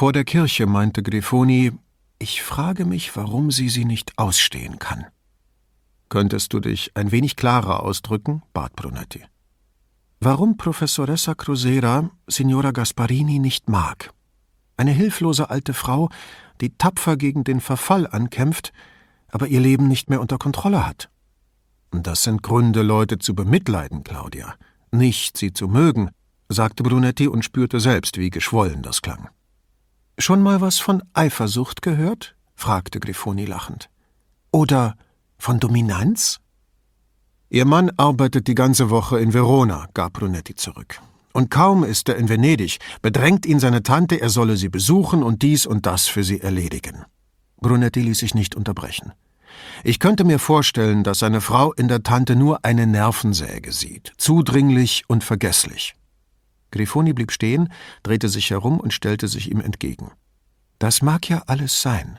Vor der Kirche meinte Grifoni, ich frage mich, warum sie sie nicht ausstehen kann. Könntest du dich ein wenig klarer ausdrücken? bat Brunetti. Warum Professoressa Crusera Signora Gasparini nicht mag. Eine hilflose alte Frau, die tapfer gegen den Verfall ankämpft, aber ihr Leben nicht mehr unter Kontrolle hat. Das sind Gründe, Leute zu bemitleiden, Claudia, nicht sie zu mögen, sagte Brunetti und spürte selbst, wie geschwollen das klang. Schon mal was von Eifersucht gehört? fragte Grifoni lachend. Oder von Dominanz? Ihr Mann arbeitet die ganze Woche in Verona, gab Brunetti zurück. Und kaum ist er in Venedig, bedrängt ihn seine Tante, er solle sie besuchen und dies und das für sie erledigen. Brunetti ließ sich nicht unterbrechen. Ich könnte mir vorstellen, dass seine Frau in der Tante nur eine Nervensäge sieht, zudringlich und vergesslich. Grifoni blieb stehen, drehte sich herum und stellte sich ihm entgegen. Das mag ja alles sein.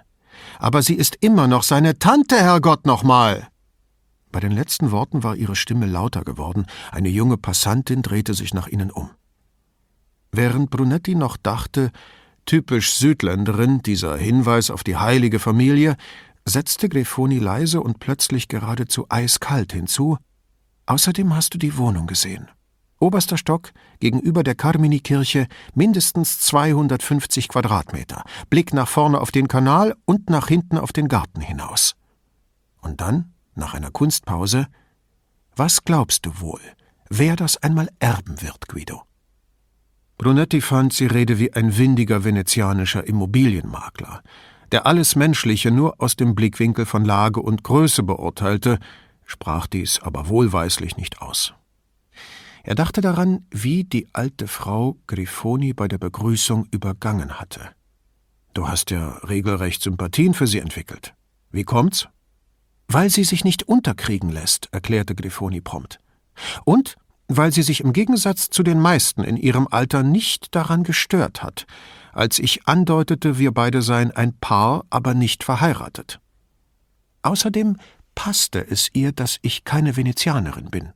Aber sie ist immer noch seine Tante, Herrgott nochmal! Bei den letzten Worten war ihre Stimme lauter geworden, eine junge Passantin drehte sich nach ihnen um. Während Brunetti noch dachte, typisch Südländerin, dieser Hinweis auf die heilige Familie, setzte Grefoni leise und plötzlich geradezu eiskalt hinzu, Außerdem hast du die Wohnung gesehen. Oberster Stock, gegenüber der Carmini-Kirche, mindestens 250 Quadratmeter, Blick nach vorne auf den Kanal und nach hinten auf den Garten hinaus. Und dann, nach einer Kunstpause, was glaubst du wohl, wer das einmal erben wird, Guido? Brunetti fand, sie rede wie ein windiger venezianischer Immobilienmakler, der alles Menschliche nur aus dem Blickwinkel von Lage und Größe beurteilte, sprach dies aber wohlweislich nicht aus. Er dachte daran, wie die alte Frau Grifoni bei der Begrüßung übergangen hatte. Du hast ja regelrecht Sympathien für sie entwickelt. Wie kommt's? Weil sie sich nicht unterkriegen lässt, erklärte Grifoni prompt. Und weil sie sich im Gegensatz zu den meisten in ihrem Alter nicht daran gestört hat, als ich andeutete, wir beide seien ein Paar, aber nicht verheiratet. Außerdem passte es ihr, dass ich keine Venezianerin bin.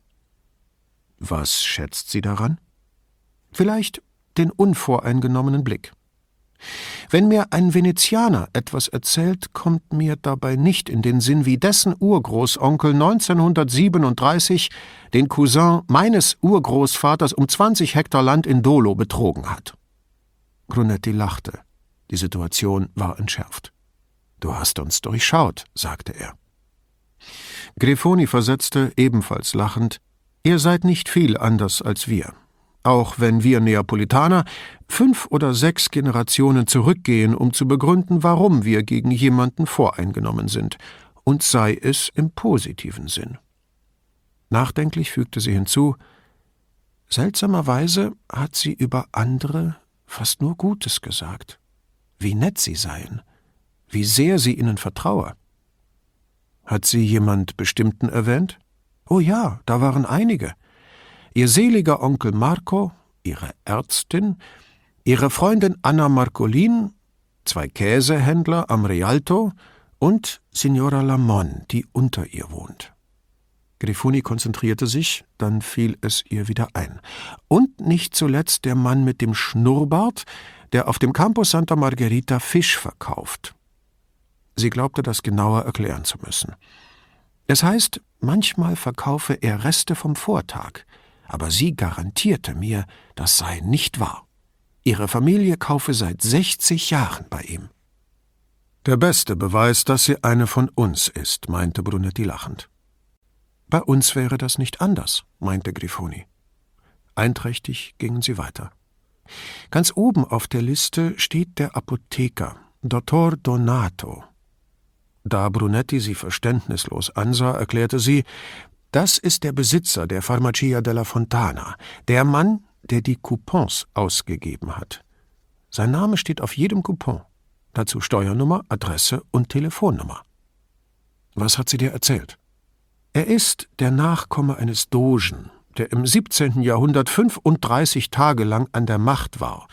Was schätzt sie daran? Vielleicht den unvoreingenommenen Blick. Wenn mir ein Venezianer etwas erzählt, kommt mir dabei nicht in den Sinn, wie dessen Urgroßonkel 1937 den Cousin meines Urgroßvaters um 20 Hektar Land in Dolo betrogen hat. Brunetti lachte. Die Situation war entschärft. Du hast uns durchschaut, sagte er. Grifoni versetzte, ebenfalls lachend, Ihr seid nicht viel anders als wir. Auch wenn wir Neapolitaner fünf oder sechs Generationen zurückgehen, um zu begründen, warum wir gegen jemanden voreingenommen sind, und sei es im positiven Sinn. Nachdenklich fügte sie hinzu, Seltsamerweise hat sie über andere fast nur Gutes gesagt. Wie nett sie seien, wie sehr sie ihnen vertraue. Hat sie jemand Bestimmten erwähnt? Oh ja, da waren einige. Ihr seliger Onkel Marco, ihre Ärztin, ihre Freundin Anna Marcolin, zwei Käsehändler am Rialto und Signora Lamon, die unter ihr wohnt. Grifuni konzentrierte sich, dann fiel es ihr wieder ein. Und nicht zuletzt der Mann mit dem Schnurrbart, der auf dem Campo Santa Margherita Fisch verkauft. Sie glaubte, das genauer erklären zu müssen. Es heißt, manchmal verkaufe er Reste vom Vortag, aber sie garantierte mir, das sei nicht wahr. Ihre Familie kaufe seit 60 Jahren bei ihm. Der beste Beweis, dass sie eine von uns ist, meinte Brunetti lachend. Bei uns wäre das nicht anders, meinte Grifoni. Einträchtig gingen sie weiter. Ganz oben auf der Liste steht der Apotheker, Dottor Donato, da Brunetti sie verständnislos ansah, erklärte sie, das ist der Besitzer der Farmacia della Fontana, der Mann, der die Coupons ausgegeben hat. Sein Name steht auf jedem Coupon, dazu Steuernummer, Adresse und Telefonnummer. Was hat sie dir erzählt? Er ist der Nachkomme eines Dogen, der im 17. Jahrhundert 35 Tage lang an der Macht war,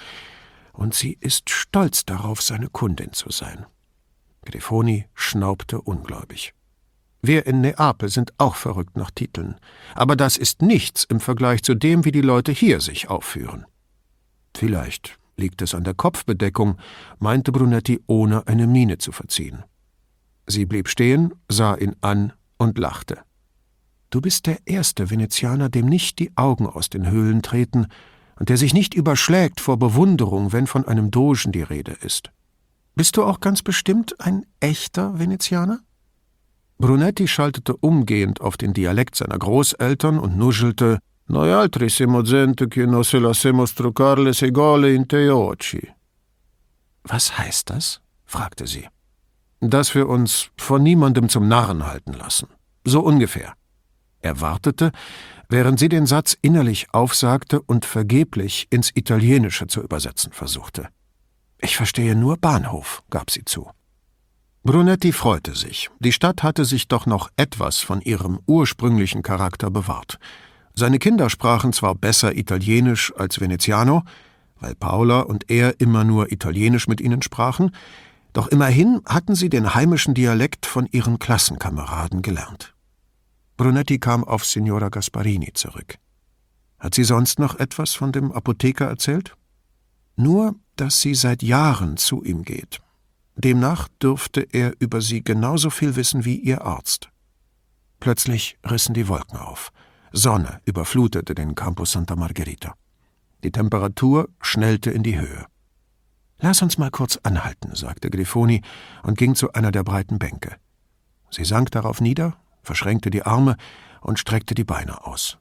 und sie ist stolz darauf, seine Kundin zu sein. Grifoni schnaubte ungläubig. Wir in Neapel sind auch verrückt nach Titeln, aber das ist nichts im Vergleich zu dem, wie die Leute hier sich aufführen. Vielleicht Liegt es an der Kopfbedeckung? meinte Brunetti, ohne eine Miene zu verziehen. Sie blieb stehen, sah ihn an und lachte. Du bist der erste Venezianer, dem nicht die Augen aus den Höhlen treten und der sich nicht überschlägt vor Bewunderung, wenn von einem Dogen die Rede ist. Bist du auch ganz bestimmt ein echter Venezianer? Brunetti schaltete umgehend auf den Dialekt seiner Großeltern und nuschelte Noi altri siamo gente che non se lasciamo strucar le segole in te occhi. Was heißt das? fragte sie. Dass wir uns von niemandem zum Narren halten lassen. So ungefähr. Er wartete, während sie den Satz innerlich aufsagte und vergeblich ins Italienische zu übersetzen versuchte. Ich verstehe nur Bahnhof, gab sie zu. Brunetti freute sich. Die Stadt hatte sich doch noch etwas von ihrem ursprünglichen Charakter bewahrt. Seine Kinder sprachen zwar besser Italienisch als Veneziano, weil Paula und er immer nur Italienisch mit ihnen sprachen, doch immerhin hatten sie den heimischen Dialekt von ihren Klassenkameraden gelernt. Brunetti kam auf Signora Gasparini zurück. Hat sie sonst noch etwas von dem Apotheker erzählt? Nur, dass sie seit Jahren zu ihm geht. Demnach dürfte er über sie genauso viel wissen wie ihr Arzt. Plötzlich rissen die Wolken auf. Sonne überflutete den Campus Santa Margherita. Die Temperatur schnellte in die Höhe. Lass uns mal kurz anhalten, sagte Grifoni und ging zu einer der breiten Bänke. Sie sank darauf nieder verschränkte die Arme und streckte die Beine aus.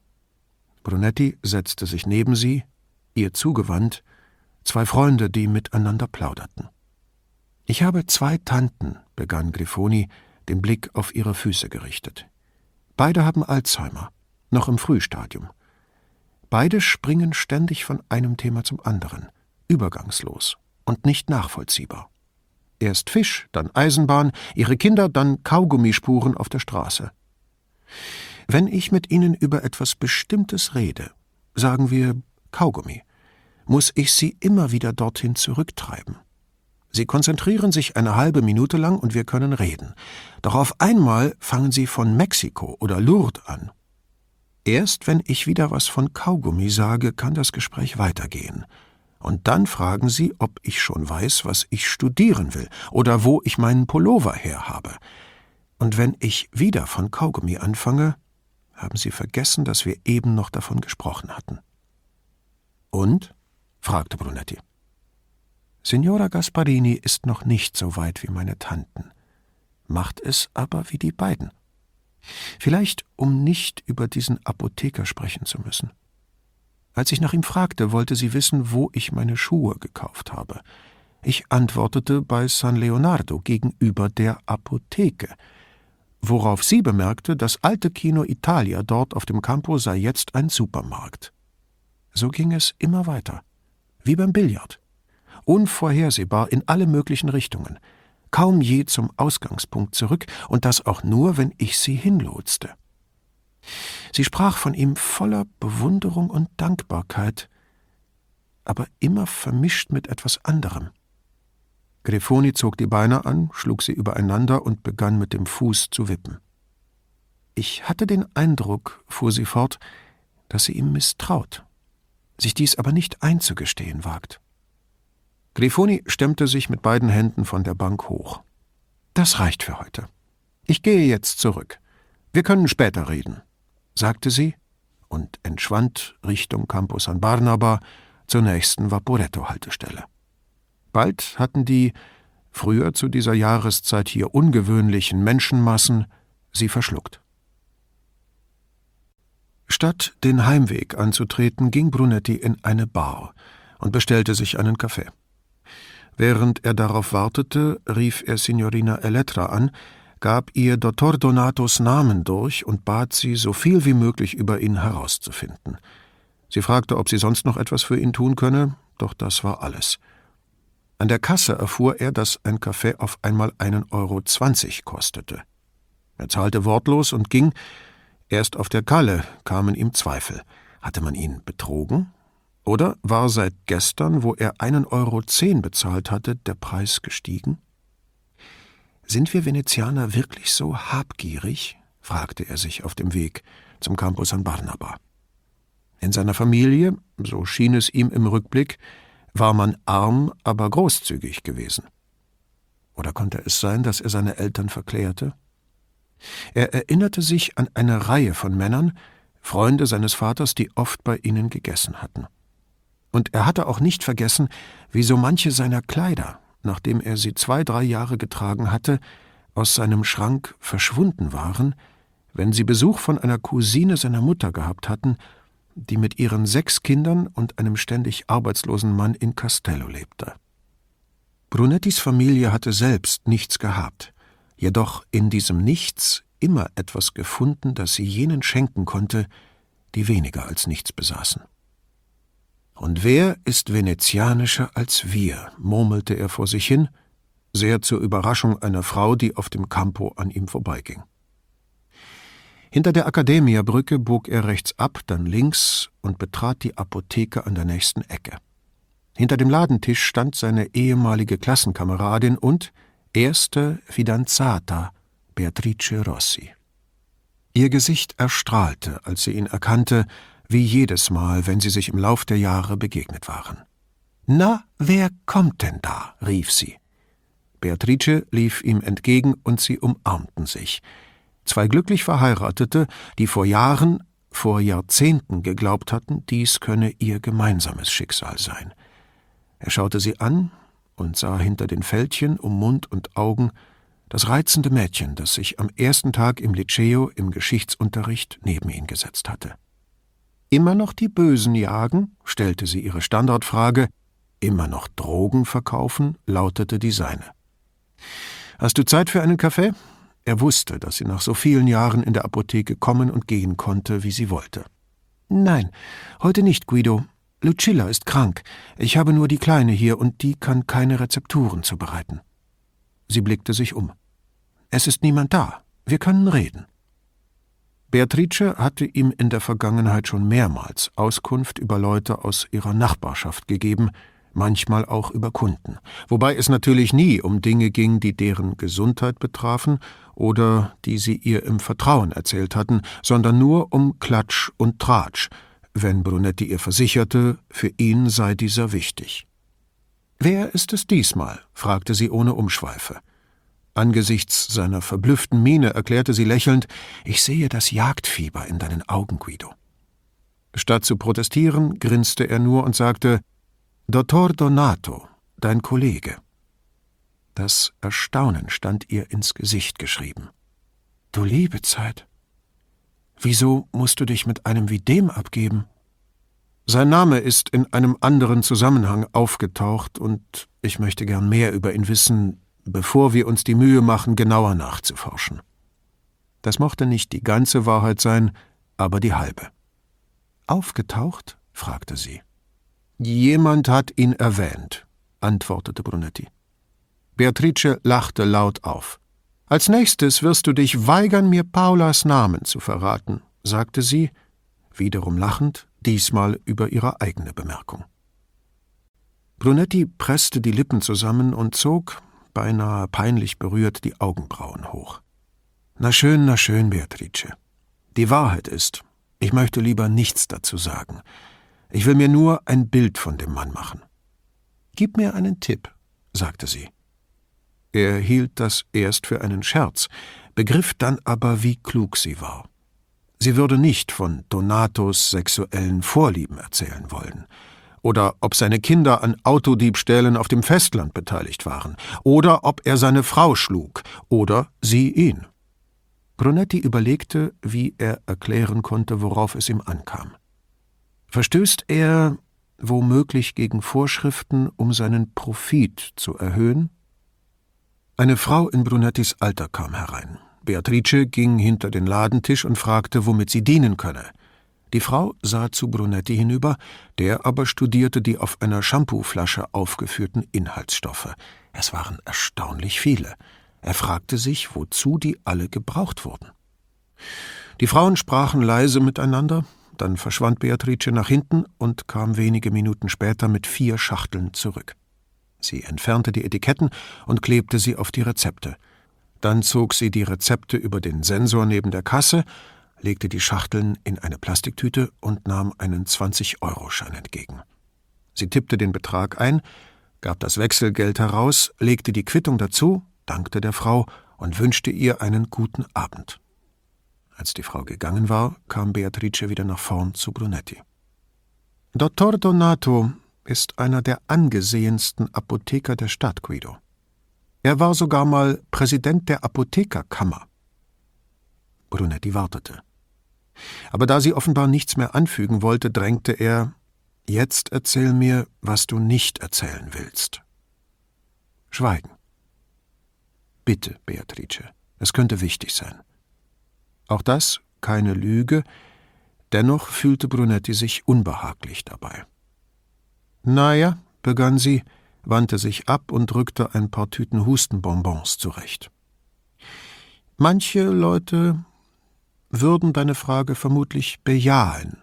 Brunetti setzte sich neben sie, ihr zugewandt, zwei Freunde, die miteinander plauderten. Ich habe zwei Tanten, begann Grifoni, den Blick auf ihre Füße gerichtet. Beide haben Alzheimer, noch im Frühstadium. Beide springen ständig von einem Thema zum anderen, übergangslos und nicht nachvollziehbar. Erst Fisch, dann Eisenbahn, ihre Kinder, dann Kaugummispuren auf der Straße. Wenn ich mit ihnen über etwas Bestimmtes rede, sagen wir Kaugummi, muss ich sie immer wieder dorthin zurücktreiben. Sie konzentrieren sich eine halbe Minute lang und wir können reden. Doch auf einmal fangen sie von Mexiko oder Lourdes an. Erst wenn ich wieder was von Kaugummi sage, kann das Gespräch weitergehen und dann fragen sie, ob ich schon weiß, was ich studieren will oder wo ich meinen Pullover herhabe. Und wenn ich wieder von Kaugummi anfange, haben sie vergessen, dass wir eben noch davon gesprochen hatten. Und? Fragte Brunetti. Signora Gasparini ist noch nicht so weit wie meine Tanten, macht es aber wie die beiden. Vielleicht, um nicht über diesen Apotheker sprechen zu müssen. Als ich nach ihm fragte, wollte sie wissen, wo ich meine Schuhe gekauft habe. Ich antwortete bei San Leonardo gegenüber der Apotheke, worauf sie bemerkte, das alte Kino Italia dort auf dem Campo sei jetzt ein Supermarkt. So ging es immer weiter, wie beim Billard, unvorhersehbar in alle möglichen Richtungen, kaum je zum Ausgangspunkt zurück, und das auch nur, wenn ich sie hinlotste. Sie sprach von ihm voller Bewunderung und Dankbarkeit, aber immer vermischt mit etwas anderem. Grifoni zog die Beine an, schlug sie übereinander und begann mit dem Fuß zu wippen. Ich hatte den Eindruck, fuhr sie fort, dass sie ihm misstraut, sich dies aber nicht einzugestehen wagt. Grifoni stemmte sich mit beiden Händen von der Bank hoch. Das reicht für heute. Ich gehe jetzt zurück. Wir können später reden sagte sie und entschwand Richtung Campo San Barnaba zur nächsten Vaporetto-Haltestelle. Bald hatten die, früher zu dieser Jahreszeit hier ungewöhnlichen Menschenmassen, sie verschluckt. Statt den Heimweg anzutreten, ging Brunetti in eine Bar und bestellte sich einen Kaffee. Während er darauf wartete, rief er Signorina Elettra an, gab ihr Dottor Donatos Namen durch und bat sie, so viel wie möglich über ihn herauszufinden. Sie fragte, ob sie sonst noch etwas für ihn tun könne, doch das war alles. An der Kasse erfuhr er, dass ein Kaffee auf einmal einen Euro zwanzig kostete. Er zahlte wortlos und ging. Erst auf der Kalle kamen ihm Zweifel. Hatte man ihn betrogen? Oder war seit gestern, wo er einen Euro zehn bezahlt hatte, der Preis gestiegen? Sind wir Venezianer wirklich so habgierig? fragte er sich auf dem Weg zum Campus San Barnaba. In seiner Familie, so schien es ihm im Rückblick, war man arm, aber großzügig gewesen. Oder konnte es sein, dass er seine Eltern verklärte? Er erinnerte sich an eine Reihe von Männern, Freunde seines Vaters, die oft bei ihnen gegessen hatten. Und er hatte auch nicht vergessen, wie so manche seiner Kleider, nachdem er sie zwei, drei Jahre getragen hatte, aus seinem Schrank verschwunden waren, wenn sie Besuch von einer Cousine seiner Mutter gehabt hatten, die mit ihren sechs Kindern und einem ständig arbeitslosen Mann in Castello lebte. Brunettis Familie hatte selbst nichts gehabt, jedoch in diesem Nichts immer etwas gefunden, das sie jenen schenken konnte, die weniger als nichts besaßen. Und wer ist venezianischer als wir? murmelte er vor sich hin, sehr zur Überraschung einer Frau, die auf dem Campo an ihm vorbeiging. Hinter der Akademia-Brücke bog er rechts ab, dann links und betrat die Apotheke an der nächsten Ecke. Hinter dem Ladentisch stand seine ehemalige Klassenkameradin und erste Fidanzata, Beatrice Rossi. Ihr Gesicht erstrahlte, als sie ihn erkannte, wie jedes Mal, wenn sie sich im Lauf der Jahre begegnet waren. Na, wer kommt denn da? rief sie. Beatrice lief ihm entgegen und sie umarmten sich. Zwei glücklich Verheiratete, die vor Jahren, vor Jahrzehnten geglaubt hatten, dies könne ihr gemeinsames Schicksal sein. Er schaute sie an und sah hinter den Fältchen um Mund und Augen das reizende Mädchen, das sich am ersten Tag im Liceo im Geschichtsunterricht neben ihn gesetzt hatte. Immer noch die Bösen jagen? stellte sie ihre Standardfrage. Immer noch Drogen verkaufen? lautete die seine. Hast du Zeit für einen Kaffee? Er wusste, dass sie nach so vielen Jahren in der Apotheke kommen und gehen konnte, wie sie wollte. Nein, heute nicht, Guido. Lucilla ist krank. Ich habe nur die Kleine hier und die kann keine Rezepturen zubereiten. Sie blickte sich um. Es ist niemand da. Wir können reden. Beatrice hatte ihm in der Vergangenheit schon mehrmals Auskunft über Leute aus ihrer Nachbarschaft gegeben, manchmal auch über Kunden, wobei es natürlich nie um Dinge ging, die deren Gesundheit betrafen oder die sie ihr im Vertrauen erzählt hatten, sondern nur um Klatsch und Tratsch, wenn Brunetti ihr versicherte, für ihn sei dieser wichtig. Wer ist es diesmal? fragte sie ohne Umschweife. Angesichts seiner verblüfften Miene erklärte sie lächelnd Ich sehe das Jagdfieber in deinen Augen, Guido. Statt zu protestieren, grinste er nur und sagte Dottor Donato, dein Kollege. Das Erstaunen stand ihr ins Gesicht geschrieben. Du liebe Zeit. Wieso musst du dich mit einem wie dem abgeben? Sein Name ist in einem anderen Zusammenhang aufgetaucht, und ich möchte gern mehr über ihn wissen, bevor wir uns die Mühe machen, genauer nachzuforschen. Das mochte nicht die ganze Wahrheit sein, aber die halbe. Aufgetaucht? fragte sie. Jemand hat ihn erwähnt, antwortete Brunetti. Beatrice lachte laut auf. Als nächstes wirst du dich weigern, mir Paulas Namen zu verraten, sagte sie, wiederum lachend, diesmal über ihre eigene Bemerkung. Brunetti presste die Lippen zusammen und zog, beinahe peinlich berührt, die Augenbrauen hoch. Na schön, na schön, Beatrice. Die Wahrheit ist, ich möchte lieber nichts dazu sagen. Ich will mir nur ein Bild von dem Mann machen. Gib mir einen Tipp, sagte sie. Er hielt das erst für einen Scherz, begriff dann aber, wie klug sie war. Sie würde nicht von Donatos sexuellen Vorlieben erzählen wollen, oder ob seine Kinder an Autodiebstählen auf dem Festland beteiligt waren, oder ob er seine Frau schlug, oder sie ihn. Brunetti überlegte, wie er erklären konnte, worauf es ihm ankam. Verstößt er womöglich gegen Vorschriften, um seinen Profit zu erhöhen? Eine Frau in Brunettis Alter kam herein. Beatrice ging hinter den Ladentisch und fragte, womit sie dienen könne. Die Frau sah zu Brunetti hinüber, der aber studierte die auf einer Shampooflasche aufgeführten Inhaltsstoffe. Es waren erstaunlich viele. Er fragte sich, wozu die alle gebraucht wurden. Die Frauen sprachen leise miteinander, dann verschwand Beatrice nach hinten und kam wenige Minuten später mit vier Schachteln zurück. Sie entfernte die Etiketten und klebte sie auf die Rezepte. Dann zog sie die Rezepte über den Sensor neben der Kasse legte die Schachteln in eine Plastiktüte und nahm einen 20-Euro-Schein entgegen. Sie tippte den Betrag ein, gab das Wechselgeld heraus, legte die Quittung dazu, dankte der Frau und wünschte ihr einen guten Abend. Als die Frau gegangen war, kam Beatrice wieder nach vorn zu Brunetti. Dottor Donato ist einer der angesehensten Apotheker der Stadt, Guido. Er war sogar mal Präsident der Apothekerkammer. Brunetti wartete. Aber da sie offenbar nichts mehr anfügen wollte, drängte er Jetzt erzähl mir, was du nicht erzählen willst. Schweigen. Bitte, Beatrice, es könnte wichtig sein. Auch das keine Lüge, dennoch fühlte Brunetti sich unbehaglich dabei. Na ja, begann sie, wandte sich ab und rückte ein paar Tüten Hustenbonbons zurecht. Manche Leute würden deine Frage vermutlich bejahen.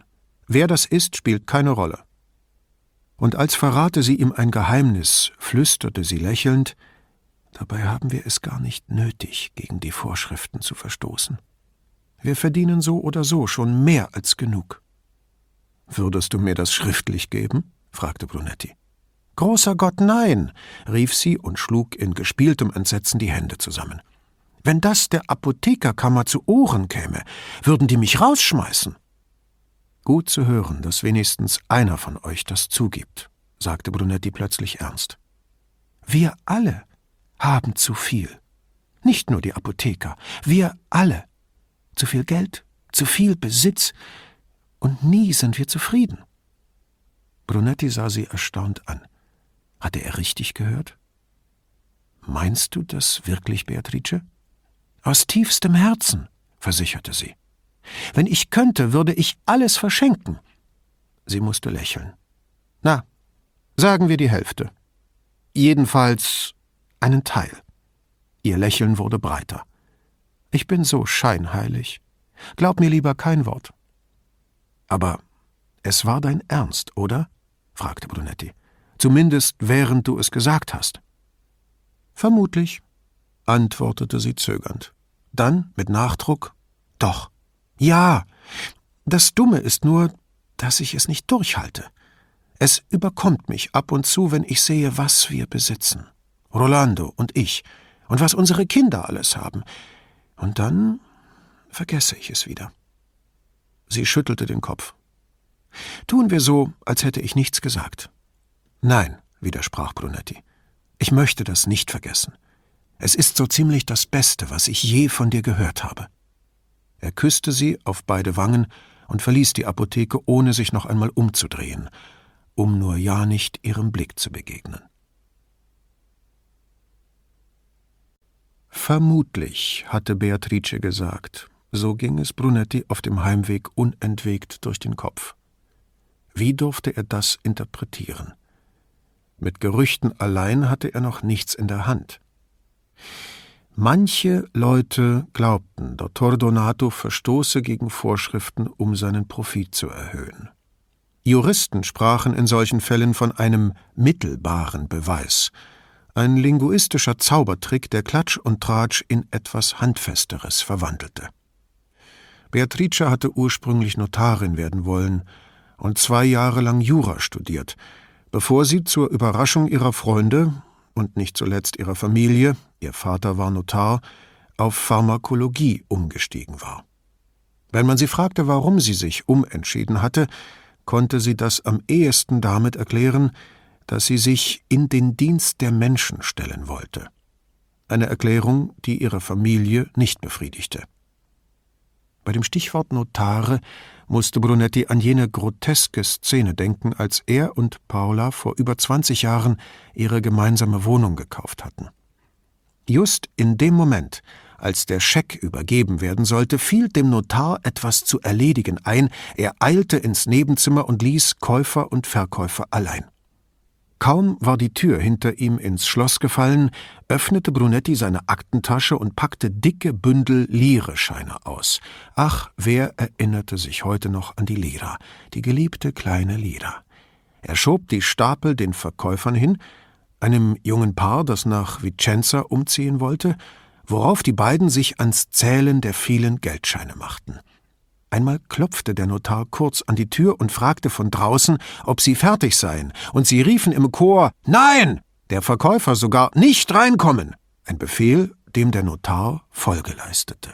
Wer das ist, spielt keine Rolle. Und als verrate sie ihm ein Geheimnis, flüsterte sie lächelnd, dabei haben wir es gar nicht nötig, gegen die Vorschriften zu verstoßen. Wir verdienen so oder so schon mehr als genug. Würdest du mir das schriftlich geben? Fragte Brunetti. Großer Gott, nein, rief sie und schlug in gespieltem Entsetzen die Hände zusammen. Wenn das der Apothekerkammer zu Ohren käme, würden die mich rausschmeißen. Gut zu hören, dass wenigstens einer von euch das zugibt, sagte Brunetti plötzlich ernst. Wir alle haben zu viel. Nicht nur die Apotheker, wir alle. Zu viel Geld, zu viel Besitz, und nie sind wir zufrieden. Brunetti sah sie erstaunt an. Hatte er richtig gehört? Meinst du das wirklich, Beatrice? Aus tiefstem Herzen, versicherte sie. Wenn ich könnte, würde ich alles verschenken. Sie musste lächeln. Na, sagen wir die Hälfte. Jedenfalls einen Teil. Ihr Lächeln wurde breiter. Ich bin so scheinheilig. Glaub mir lieber kein Wort. Aber es war dein Ernst, oder? Fragte Brunetti. Zumindest während du es gesagt hast. Vermutlich, antwortete sie zögernd. Dann mit Nachdruck Doch. Ja, das Dumme ist nur, dass ich es nicht durchhalte. Es überkommt mich ab und zu, wenn ich sehe, was wir besitzen. Rolando und ich. Und was unsere Kinder alles haben. Und dann vergesse ich es wieder. Sie schüttelte den Kopf. Tun wir so, als hätte ich nichts gesagt. Nein, widersprach Brunetti. Ich möchte das nicht vergessen. Es ist so ziemlich das Beste, was ich je von dir gehört habe. Er küsste sie auf beide Wangen und verließ die Apotheke, ohne sich noch einmal umzudrehen, um nur ja nicht ihrem Blick zu begegnen. Vermutlich, hatte Beatrice gesagt, so ging es Brunetti auf dem Heimweg unentwegt durch den Kopf. Wie durfte er das interpretieren? Mit Gerüchten allein hatte er noch nichts in der Hand. Manche Leute glaubten, Dottor Donato verstoße gegen Vorschriften, um seinen Profit zu erhöhen. Juristen sprachen in solchen Fällen von einem mittelbaren Beweis, ein linguistischer Zaubertrick, der Klatsch und Tratsch in etwas Handfesteres verwandelte. Beatrice hatte ursprünglich Notarin werden wollen und zwei Jahre lang Jura studiert, bevor sie zur Überraschung ihrer Freunde und nicht zuletzt ihrer Familie, ihr Vater war Notar, auf Pharmakologie umgestiegen war. Wenn man sie fragte, warum sie sich umentschieden hatte, konnte sie das am ehesten damit erklären, dass sie sich in den Dienst der Menschen stellen wollte. Eine Erklärung, die ihre Familie nicht befriedigte. Bei dem Stichwort Notare musste Brunetti an jene groteske Szene denken, als er und Paula vor über 20 Jahren ihre gemeinsame Wohnung gekauft hatten. Just in dem Moment, als der Scheck übergeben werden sollte, fiel dem Notar etwas zu erledigen ein, er eilte ins Nebenzimmer und ließ Käufer und Verkäufer allein. Kaum war die Tür hinter ihm ins Schloss gefallen, öffnete Brunetti seine Aktentasche und packte dicke Bündel Lire-Scheine aus. Ach, wer erinnerte sich heute noch an die Lira, die geliebte kleine Lira. Er schob die Stapel den Verkäufern hin, einem jungen Paar, das nach Vicenza umziehen wollte, worauf die beiden sich ans Zählen der vielen Geldscheine machten. Einmal klopfte der Notar kurz an die Tür und fragte von draußen, ob sie fertig seien, und sie riefen im Chor Nein. Der Verkäufer sogar nicht reinkommen. Ein Befehl, dem der Notar Folge leistete.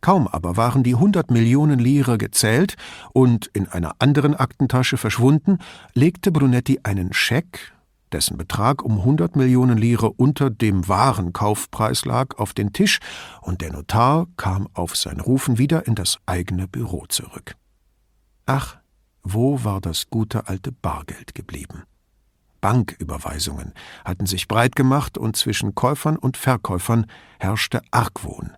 Kaum aber waren die hundert Millionen Lire gezählt und in einer anderen Aktentasche verschwunden, legte Brunetti einen Scheck, dessen Betrag um hundert Millionen Lire unter dem wahren Kaufpreis lag, auf den Tisch, und der Notar kam auf sein Rufen wieder in das eigene Büro zurück. Ach, wo war das gute alte Bargeld geblieben? Banküberweisungen hatten sich breit gemacht und zwischen Käufern und Verkäufern herrschte Argwohn,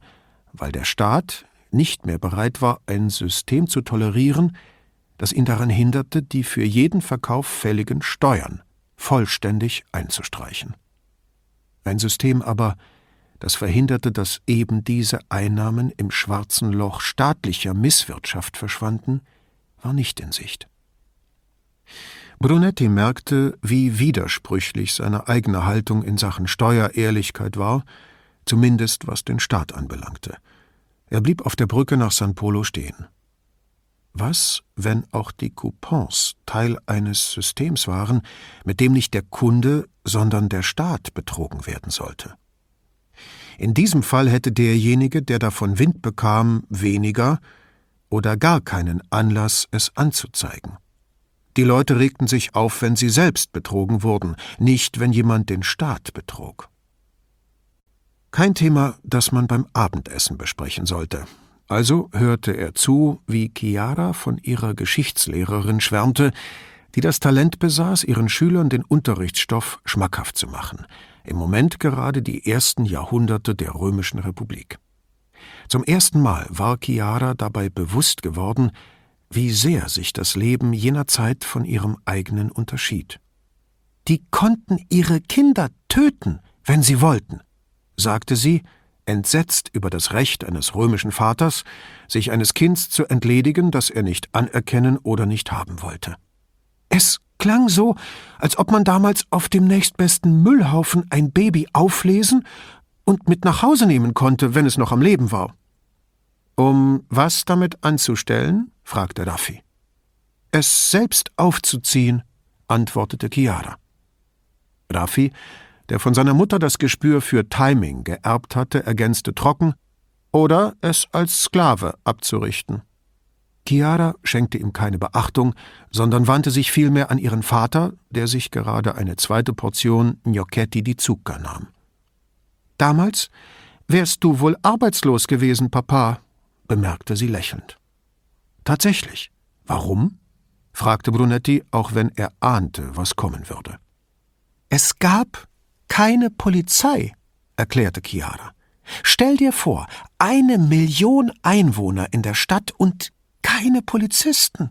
weil der Staat nicht mehr bereit war, ein System zu tolerieren, das ihn daran hinderte, die für jeden Verkauf fälligen Steuern vollständig einzustreichen. Ein System aber, das verhinderte, dass eben diese Einnahmen im schwarzen Loch staatlicher Misswirtschaft verschwanden, war nicht in Sicht. Brunetti merkte, wie widersprüchlich seine eigene Haltung in Sachen Steuerehrlichkeit war, zumindest was den Staat anbelangte. Er blieb auf der Brücke nach San Polo stehen. Was, wenn auch die Coupons Teil eines Systems waren, mit dem nicht der Kunde, sondern der Staat betrogen werden sollte? In diesem Fall hätte derjenige, der davon Wind bekam, weniger oder gar keinen Anlass, es anzuzeigen. Die Leute regten sich auf, wenn sie selbst betrogen wurden, nicht wenn jemand den Staat betrog. Kein Thema, das man beim Abendessen besprechen sollte. Also hörte er zu, wie Chiara von ihrer Geschichtslehrerin schwärmte, die das Talent besaß, ihren Schülern den Unterrichtsstoff schmackhaft zu machen, im Moment gerade die ersten Jahrhunderte der römischen Republik. Zum ersten Mal war Chiara dabei bewusst geworden, wie sehr sich das Leben jener Zeit von ihrem eigenen unterschied. Die konnten ihre Kinder töten, wenn sie wollten, sagte sie, entsetzt über das Recht eines römischen Vaters, sich eines Kinds zu entledigen, das er nicht anerkennen oder nicht haben wollte. Es klang so, als ob man damals auf dem nächstbesten Müllhaufen ein Baby auflesen und mit nach Hause nehmen konnte, wenn es noch am Leben war. Um was damit anzustellen? fragte Raffi. Es selbst aufzuziehen, antwortete Chiara. Raffi, der von seiner Mutter das Gespür für Timing geerbt hatte, ergänzte trocken, oder es als Sklave abzurichten. Chiara schenkte ihm keine Beachtung, sondern wandte sich vielmehr an ihren Vater, der sich gerade eine zweite Portion Gnocchetti di Zucca nahm. Damals wärst du wohl arbeitslos gewesen, Papa, bemerkte sie lächelnd. Tatsächlich. Warum? fragte Brunetti, auch wenn er ahnte, was kommen würde. Es gab keine Polizei, erklärte Chiara. Stell dir vor, eine Million Einwohner in der Stadt und keine Polizisten.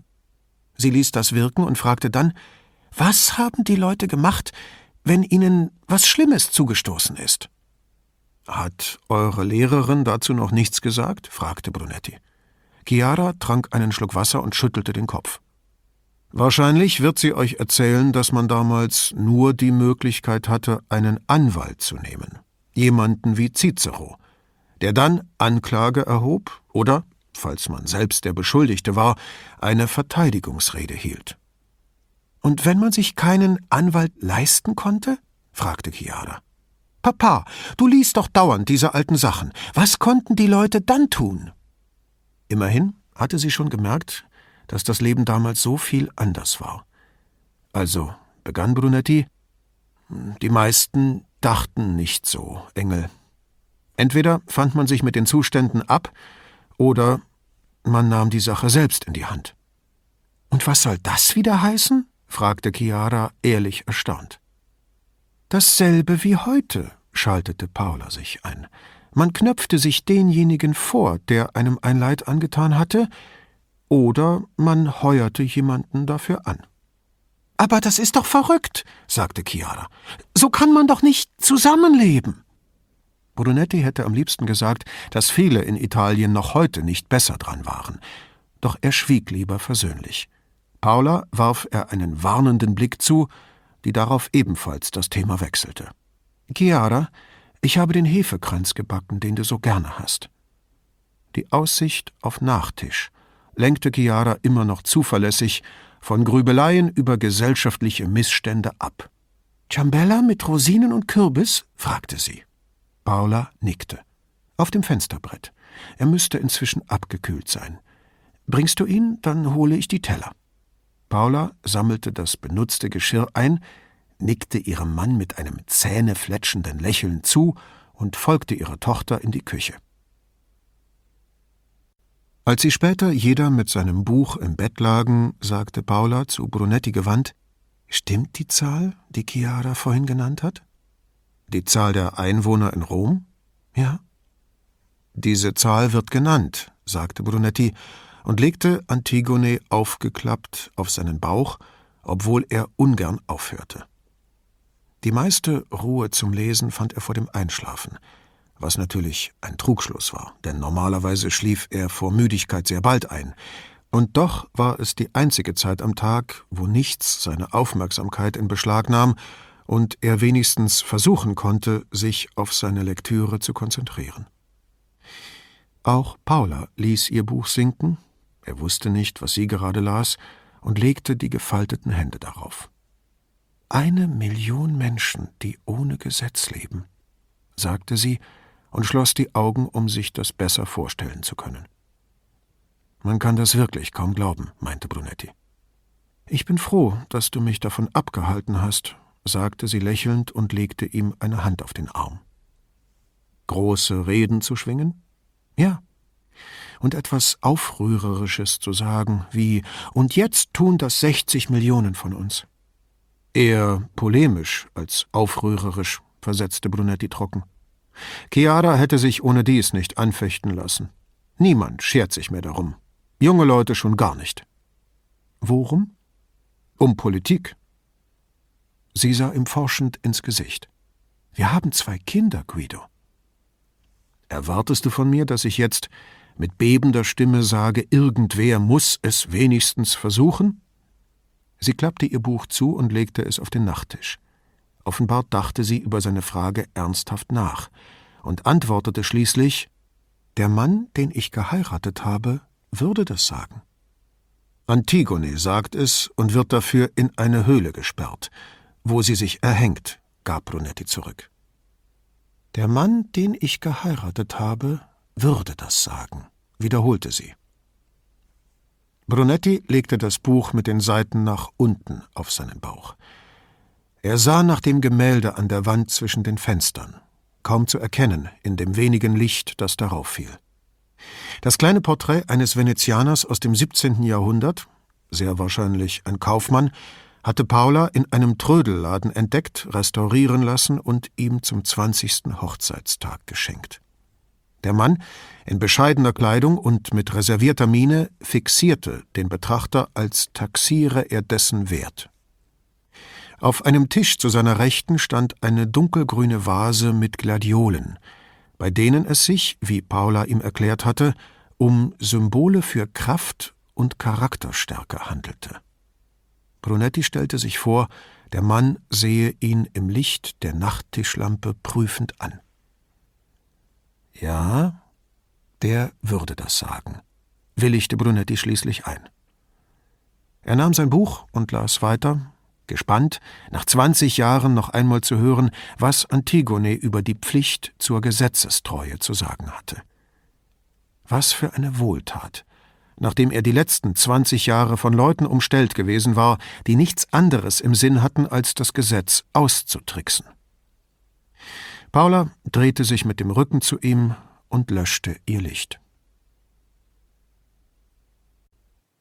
Sie ließ das wirken und fragte dann, was haben die Leute gemacht, wenn ihnen was Schlimmes zugestoßen ist? Hat eure Lehrerin dazu noch nichts gesagt? fragte Brunetti. Chiara trank einen Schluck Wasser und schüttelte den Kopf. Wahrscheinlich wird sie euch erzählen, dass man damals nur die Möglichkeit hatte, einen Anwalt zu nehmen, jemanden wie Cicero, der dann Anklage erhob oder, falls man selbst der Beschuldigte war, eine Verteidigungsrede hielt. Und wenn man sich keinen Anwalt leisten konnte? fragte Chiara. Papa, du liest doch dauernd diese alten Sachen. Was konnten die Leute dann tun? Immerhin hatte sie schon gemerkt, dass das Leben damals so viel anders war. Also, begann Brunetti, die meisten dachten nicht so, Engel. Entweder fand man sich mit den Zuständen ab, oder man nahm die Sache selbst in die Hand. Und was soll das wieder heißen? fragte Chiara ehrlich erstaunt. Dasselbe wie heute, schaltete Paula sich ein. Man knöpfte sich denjenigen vor, der einem ein Leid angetan hatte, oder man heuerte jemanden dafür an. Aber das ist doch verrückt, sagte Chiara. So kann man doch nicht zusammenleben. Brunetti hätte am liebsten gesagt, dass viele in Italien noch heute nicht besser dran waren. Doch er schwieg lieber versöhnlich. Paula warf er einen warnenden Blick zu, die darauf ebenfalls das Thema wechselte. Chiara, ich habe den Hefekranz gebacken, den du so gerne hast. Die Aussicht auf Nachtisch lenkte Chiara immer noch zuverlässig von Grübeleien über gesellschaftliche Missstände ab. Ciambella mit Rosinen und Kürbis? fragte sie. Paula nickte. Auf dem Fensterbrett. Er müsste inzwischen abgekühlt sein. Bringst du ihn, dann hole ich die Teller. Paula sammelte das benutzte Geschirr ein, nickte ihrem Mann mit einem zähnefletschenden Lächeln zu und folgte ihrer Tochter in die Küche. Als sie später jeder mit seinem Buch im Bett lagen, sagte Paula zu Brunetti gewandt, Stimmt die Zahl, die Chiara vorhin genannt hat? Die Zahl der Einwohner in Rom? Ja. Diese Zahl wird genannt, sagte Brunetti und legte Antigone aufgeklappt auf seinen Bauch, obwohl er ungern aufhörte. Die meiste Ruhe zum Lesen fand er vor dem Einschlafen, was natürlich ein Trugschluss war, denn normalerweise schlief er vor Müdigkeit sehr bald ein, und doch war es die einzige Zeit am Tag, wo nichts seine Aufmerksamkeit in Beschlag nahm und er wenigstens versuchen konnte, sich auf seine Lektüre zu konzentrieren. Auch Paula ließ ihr Buch sinken, er wusste nicht, was sie gerade las, und legte die gefalteten Hände darauf. Eine Million Menschen, die ohne Gesetz leben, sagte sie und schloss die Augen, um sich das besser vorstellen zu können. Man kann das wirklich kaum glauben, meinte Brunetti. Ich bin froh, dass du mich davon abgehalten hast, sagte sie lächelnd und legte ihm eine Hand auf den Arm. Große Reden zu schwingen? Ja. Und etwas Aufrührerisches zu sagen, wie Und jetzt tun das 60 Millionen von uns. Eher polemisch als aufrührerisch, versetzte Brunetti trocken. Chiara hätte sich ohne dies nicht anfechten lassen. Niemand schert sich mehr darum. Junge Leute schon gar nicht. Worum? Um Politik. Sie sah ihm forschend ins Gesicht. Wir haben zwei Kinder, Guido. Erwartest du von mir, dass ich jetzt mit bebender Stimme sage, irgendwer muss es wenigstens versuchen? Sie klappte ihr Buch zu und legte es auf den Nachttisch. Offenbar dachte sie über seine Frage ernsthaft nach und antwortete schließlich Der Mann, den ich geheiratet habe, würde das sagen. Antigone sagt es und wird dafür in eine Höhle gesperrt, wo sie sich erhängt, gab Brunetti zurück. Der Mann, den ich geheiratet habe, würde das sagen, wiederholte sie. Brunetti legte das Buch mit den Seiten nach unten auf seinen Bauch. Er sah nach dem Gemälde an der Wand zwischen den Fenstern, kaum zu erkennen in dem wenigen Licht, das darauf fiel. Das kleine Porträt eines Venezianers aus dem 17. Jahrhundert, sehr wahrscheinlich ein Kaufmann, hatte Paula in einem Trödelladen entdeckt, restaurieren lassen und ihm zum 20. Hochzeitstag geschenkt. Der Mann, in bescheidener Kleidung und mit reservierter Miene, fixierte den Betrachter, als taxiere er dessen Wert. Auf einem Tisch zu seiner Rechten stand eine dunkelgrüne Vase mit Gladiolen, bei denen es sich, wie Paula ihm erklärt hatte, um Symbole für Kraft und Charakterstärke handelte. Brunetti stellte sich vor, der Mann sehe ihn im Licht der Nachttischlampe prüfend an. Ja, der würde das sagen, willigte Brunetti schließlich ein. Er nahm sein Buch und las weiter, gespannt, nach zwanzig Jahren noch einmal zu hören, was Antigone über die Pflicht zur Gesetzestreue zu sagen hatte. Was für eine Wohltat, nachdem er die letzten zwanzig Jahre von Leuten umstellt gewesen war, die nichts anderes im Sinn hatten, als das Gesetz auszutricksen. Paula drehte sich mit dem Rücken zu ihm und löschte ihr Licht.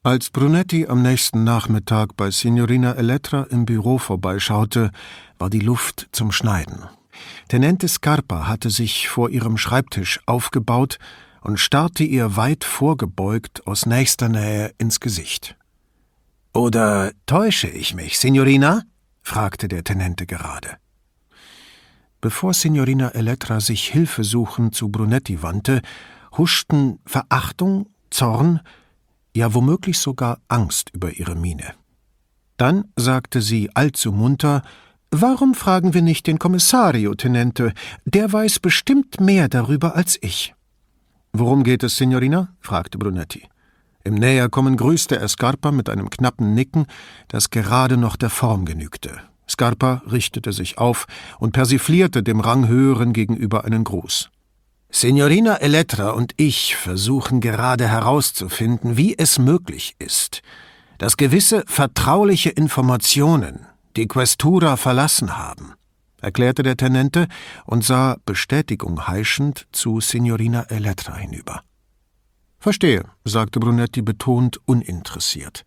Als Brunetti am nächsten Nachmittag bei Signorina Elettra im Büro vorbeischaute, war die Luft zum Schneiden. Tenente Scarpa hatte sich vor ihrem Schreibtisch aufgebaut und starrte ihr weit vorgebeugt aus nächster Nähe ins Gesicht. Oder täusche ich mich, Signorina? fragte der Tenente gerade. Bevor Signorina Elettra sich hilfesuchend zu Brunetti wandte, huschten Verachtung, Zorn, ja womöglich sogar Angst über ihre Miene. Dann sagte sie allzu munter Warum fragen wir nicht den Kommissario, Tenente? Der weiß bestimmt mehr darüber als ich. Worum geht es, Signorina? fragte Brunetti. Im Näherkommen grüßte er Scarpa mit einem knappen Nicken, das gerade noch der Form genügte. Scarpa richtete sich auf und persiflierte dem Ranghöheren gegenüber einen Gruß. Signorina Elettra und ich versuchen gerade herauszufinden, wie es möglich ist, dass gewisse vertrauliche Informationen die Questura verlassen haben, erklärte der Tenente und sah Bestätigung heischend zu Signorina Elettra hinüber. Verstehe, sagte Brunetti betont uninteressiert.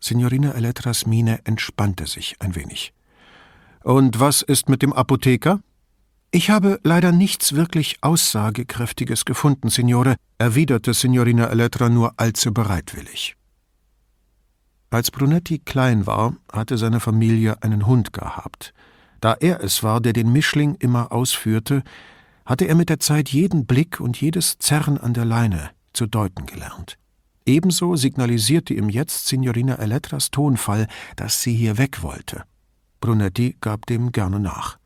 Signorina Elettras Miene entspannte sich ein wenig. Und was ist mit dem Apotheker? Ich habe leider nichts wirklich Aussagekräftiges gefunden, Signore, erwiderte Signorina Elettra nur allzu bereitwillig. Als Brunetti klein war, hatte seine Familie einen Hund gehabt. Da er es war, der den Mischling immer ausführte, hatte er mit der Zeit jeden Blick und jedes Zerren an der Leine zu deuten gelernt. Ebenso signalisierte ihm jetzt Signorina Elettras Tonfall, dass sie hier weg wollte. Brunetti gab dem gerne nach.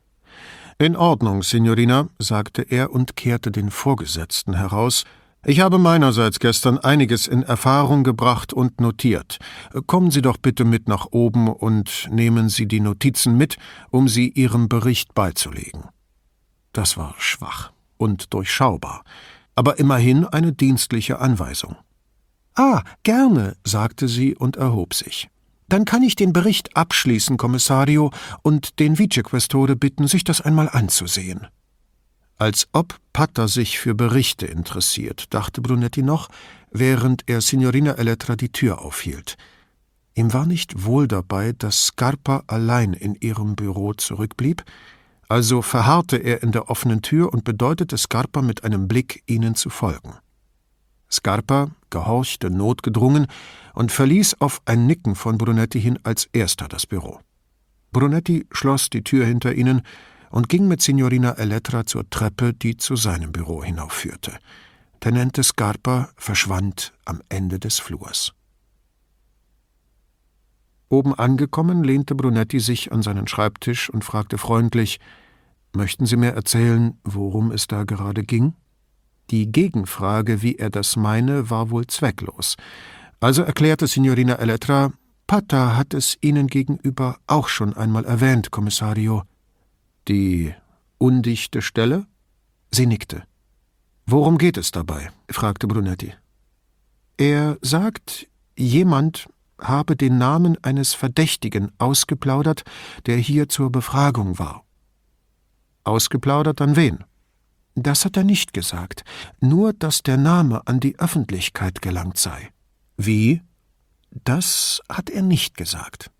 In Ordnung, Signorina, sagte er und kehrte den Vorgesetzten heraus. Ich habe meinerseits gestern einiges in Erfahrung gebracht und notiert. Kommen Sie doch bitte mit nach oben und nehmen Sie die Notizen mit, um sie Ihrem Bericht beizulegen. Das war schwach und durchschaubar, aber immerhin eine dienstliche Anweisung. Ah, gerne, sagte sie und erhob sich. Dann kann ich den Bericht abschließen, Kommissario, und den Vicequestore bitten, sich das einmal anzusehen. Als ob Pater sich für Berichte interessiert, dachte Brunetti noch, während er Signorina Elettra die Tür aufhielt. Ihm war nicht wohl dabei, dass Scarpa allein in ihrem Büro zurückblieb, also verharrte er in der offenen Tür und bedeutete Scarpa mit einem Blick, ihnen zu folgen. Scarpa gehorchte notgedrungen und verließ auf ein Nicken von Brunetti hin als erster das Büro. Brunetti schloss die Tür hinter ihnen und ging mit Signorina Elettra zur Treppe, die zu seinem Büro hinaufführte. Tenente Scarpa verschwand am Ende des Flurs. Oben angekommen, lehnte Brunetti sich an seinen Schreibtisch und fragte freundlich Möchten Sie mir erzählen, worum es da gerade ging? Die Gegenfrage, wie er das meine, war wohl zwecklos. Also erklärte Signorina Elettra, Pata hat es Ihnen gegenüber auch schon einmal erwähnt, Kommissario. Die undichte Stelle? Sie nickte. Worum geht es dabei? fragte Brunetti. Er sagt, jemand habe den Namen eines Verdächtigen ausgeplaudert, der hier zur Befragung war. Ausgeplaudert an wen? Das hat er nicht gesagt, nur dass der Name an die Öffentlichkeit gelangt sei. Wie? Das hat er nicht gesagt.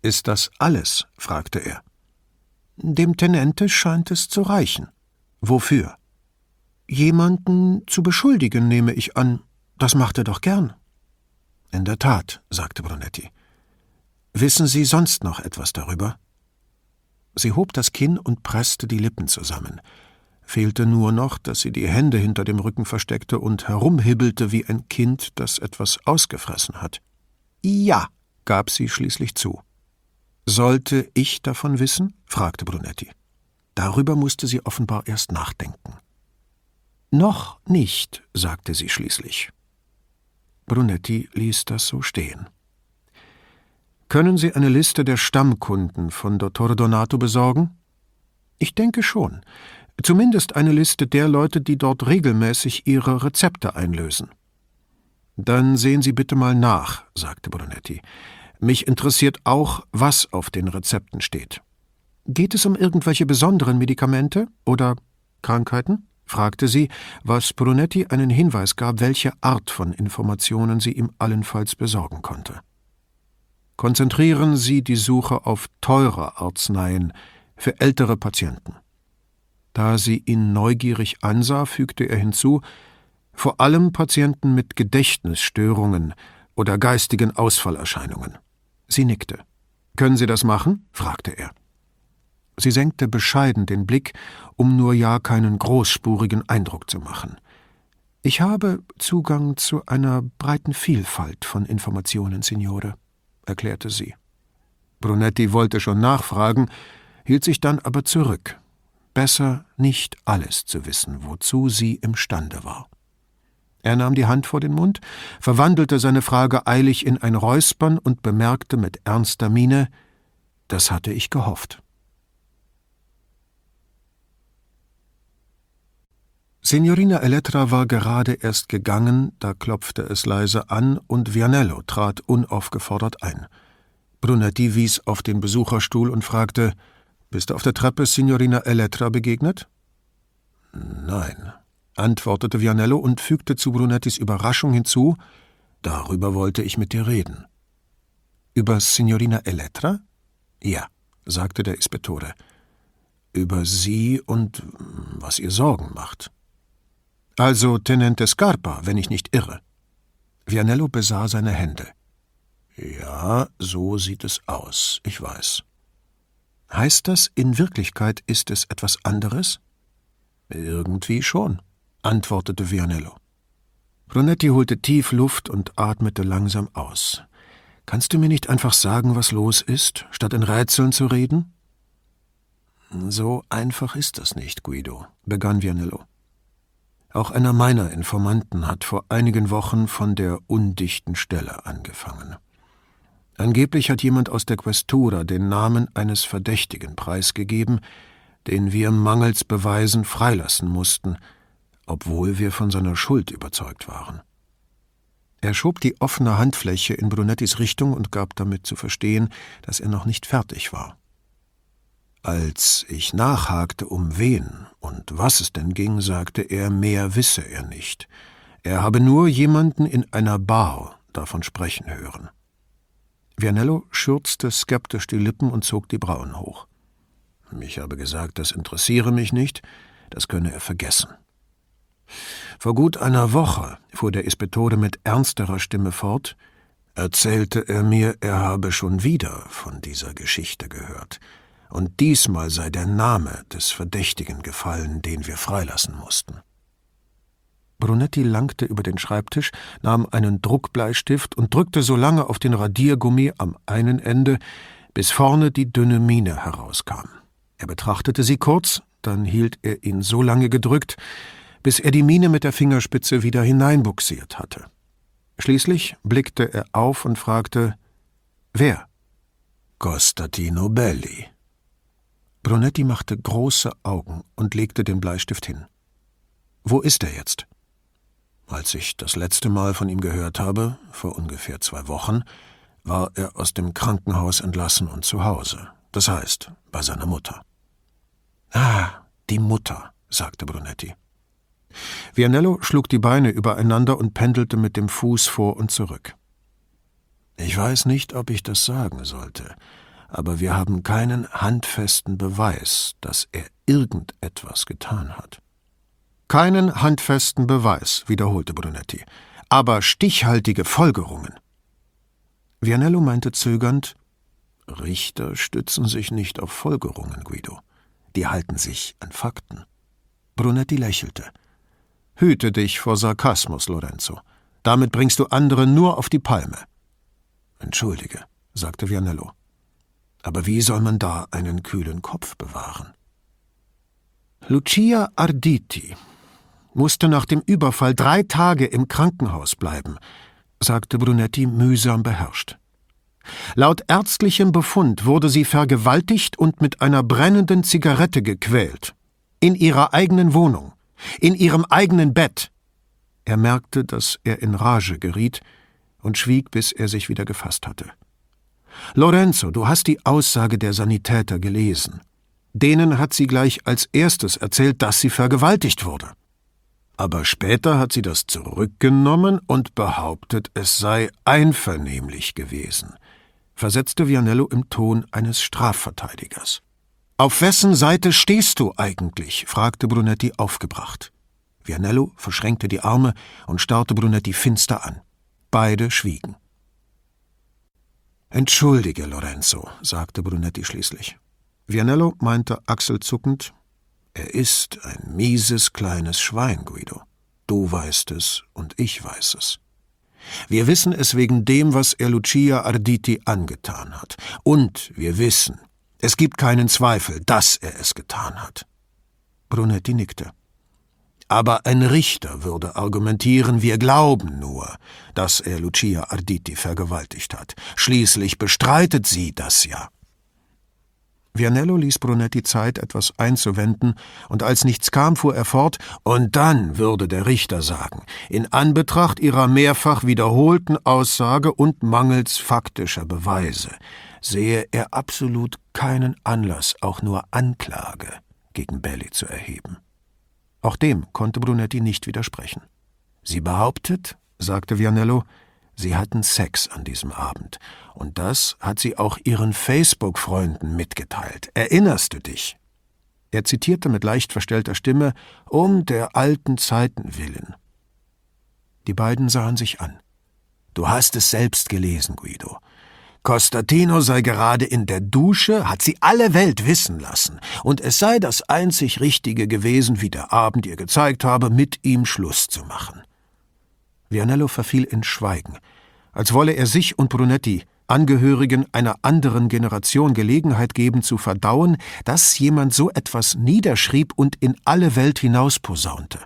Ist das alles? fragte er. Dem Tenente scheint es zu reichen. Wofür? Jemanden zu beschuldigen, nehme ich an. Das macht er doch gern. In der Tat, sagte Brunetti. Wissen Sie sonst noch etwas darüber? Sie hob das Kinn und presste die Lippen zusammen fehlte nur noch, dass sie die Hände hinter dem Rücken versteckte und herumhibbelte wie ein Kind, das etwas ausgefressen hat. Ja, gab sie schließlich zu. Sollte ich davon wissen? fragte Brunetti. Darüber musste sie offenbar erst nachdenken. Noch nicht, sagte sie schließlich. Brunetti ließ das so stehen. Können Sie eine Liste der Stammkunden von Dottor Donato besorgen? Ich denke schon. Zumindest eine Liste der Leute, die dort regelmäßig ihre Rezepte einlösen. Dann sehen Sie bitte mal nach, sagte Brunetti. Mich interessiert auch, was auf den Rezepten steht. Geht es um irgendwelche besonderen Medikamente oder Krankheiten? fragte sie, was Brunetti einen Hinweis gab, welche Art von Informationen sie ihm allenfalls besorgen konnte. Konzentrieren Sie die Suche auf teure Arzneien für ältere Patienten. Da sie ihn neugierig ansah, fügte er hinzu vor allem Patienten mit Gedächtnisstörungen oder geistigen Ausfallerscheinungen. Sie nickte. Können Sie das machen? fragte er. Sie senkte bescheiden den Blick, um nur ja keinen großspurigen Eindruck zu machen. Ich habe Zugang zu einer breiten Vielfalt von Informationen, Signore, erklärte sie. Brunetti wollte schon nachfragen, hielt sich dann aber zurück, besser nicht alles zu wissen, wozu sie imstande war. Er nahm die Hand vor den Mund, verwandelte seine Frage eilig in ein Räuspern und bemerkte mit ernster Miene Das hatte ich gehofft. Signorina Elettra war gerade erst gegangen, da klopfte es leise an und Vianello trat unaufgefordert ein. Brunetti wies auf den Besucherstuhl und fragte: Bist du auf der Treppe Signorina Elettra begegnet? Nein, antwortete Vianello und fügte zu Brunettis Überraschung hinzu: Darüber wollte ich mit dir reden. Über Signorina Elettra? Ja, sagte der Ispettore. Über sie und was ihr Sorgen macht. Also Tenente Scarpa, wenn ich nicht irre. Vianello besah seine Hände. Ja, so sieht es aus, ich weiß. Heißt das, in Wirklichkeit ist es etwas anderes? Irgendwie schon, antwortete Vianello. Brunetti holte tief Luft und atmete langsam aus. Kannst du mir nicht einfach sagen, was los ist, statt in Rätseln zu reden? So einfach ist das nicht, Guido, begann Vianello. Auch einer meiner Informanten hat vor einigen Wochen von der undichten Stelle angefangen. Angeblich hat jemand aus der Questura den Namen eines Verdächtigen preisgegeben, den wir mangels Beweisen freilassen mussten, obwohl wir von seiner Schuld überzeugt waren. Er schob die offene Handfläche in Brunettis Richtung und gab damit zu verstehen, dass er noch nicht fertig war. Als ich nachhakte, um wen und was es denn ging, sagte er, mehr wisse er nicht. Er habe nur jemanden in einer Bar davon sprechen hören. Vianello schürzte skeptisch die Lippen und zog die Brauen hoch. Ich habe gesagt, das interessiere mich nicht, das könne er vergessen. Vor gut einer Woche, fuhr der Ispetore mit ernsterer Stimme fort, erzählte er mir, er habe schon wieder von dieser Geschichte gehört und diesmal sei der Name des Verdächtigen gefallen, den wir freilassen mussten. Brunetti langte über den Schreibtisch, nahm einen Druckbleistift und drückte so lange auf den Radiergummi am einen Ende, bis vorne die dünne Mine herauskam. Er betrachtete sie kurz, dann hielt er ihn so lange gedrückt, bis er die Mine mit der Fingerspitze wieder hineinbuxiert hatte. Schließlich blickte er auf und fragte Wer? Costatino Belli, Brunetti machte große Augen und legte den Bleistift hin. Wo ist er jetzt? Als ich das letzte Mal von ihm gehört habe, vor ungefähr zwei Wochen, war er aus dem Krankenhaus entlassen und zu Hause. Das heißt, bei seiner Mutter. Ah, die Mutter, sagte Brunetti. Vianello schlug die Beine übereinander und pendelte mit dem Fuß vor und zurück. Ich weiß nicht, ob ich das sagen sollte, aber wir haben keinen handfesten Beweis, dass er irgendetwas getan hat. Keinen handfesten Beweis, wiederholte Brunetti, aber stichhaltige Folgerungen. Vianello meinte zögernd, Richter stützen sich nicht auf Folgerungen, Guido. Die halten sich an Fakten. Brunetti lächelte. Hüte dich vor Sarkasmus, Lorenzo. Damit bringst du andere nur auf die Palme. Entschuldige, sagte Vianello. Aber wie soll man da einen kühlen Kopf bewahren? Lucia Arditi musste nach dem Überfall drei Tage im Krankenhaus bleiben, sagte Brunetti mühsam beherrscht. Laut ärztlichem Befund wurde sie vergewaltigt und mit einer brennenden Zigarette gequält. In ihrer eigenen Wohnung, in ihrem eigenen Bett. Er merkte, dass er in Rage geriet und schwieg, bis er sich wieder gefasst hatte. Lorenzo, du hast die Aussage der Sanitäter gelesen. Denen hat sie gleich als erstes erzählt, dass sie vergewaltigt wurde. Aber später hat sie das zurückgenommen und behauptet, es sei einvernehmlich gewesen, versetzte Vianello im Ton eines Strafverteidigers. Auf wessen Seite stehst du eigentlich? fragte Brunetti aufgebracht. Vianello verschränkte die Arme und starrte Brunetti finster an. Beide schwiegen. Entschuldige, Lorenzo, sagte Brunetti schließlich. Vianello meinte achselzuckend, er ist ein mieses kleines Schwein, Guido. Du weißt es und ich weiß es. Wir wissen es wegen dem, was er Lucia Arditi angetan hat. Und wir wissen, es gibt keinen Zweifel, dass er es getan hat. Brunetti nickte. Aber ein Richter würde argumentieren, wir glauben nur, dass er Lucia Arditi vergewaltigt hat. Schließlich bestreitet sie das ja. Vianello ließ Brunetti Zeit, etwas einzuwenden, und als nichts kam, fuhr er fort, und dann würde der Richter sagen, in Anbetracht ihrer mehrfach wiederholten Aussage und mangels faktischer Beweise sehe er absolut keinen Anlass, auch nur Anklage gegen Belli zu erheben. Auch dem konnte Brunetti nicht widersprechen. Sie behauptet, sagte Vianello, sie hatten Sex an diesem Abend, und das hat sie auch ihren Facebook-Freunden mitgeteilt. Erinnerst du dich? Er zitierte mit leicht verstellter Stimme Um der alten Zeiten willen. Die beiden sahen sich an. Du hast es selbst gelesen, Guido. Costatino sei gerade in der Dusche, hat sie alle Welt wissen lassen, und es sei das einzig Richtige gewesen, wie der Abend ihr gezeigt habe, mit ihm Schluss zu machen. Vianello verfiel in Schweigen, als wolle er sich und Brunetti, Angehörigen einer anderen Generation, Gelegenheit geben zu verdauen, dass jemand so etwas niederschrieb und in alle Welt hinausposaunte.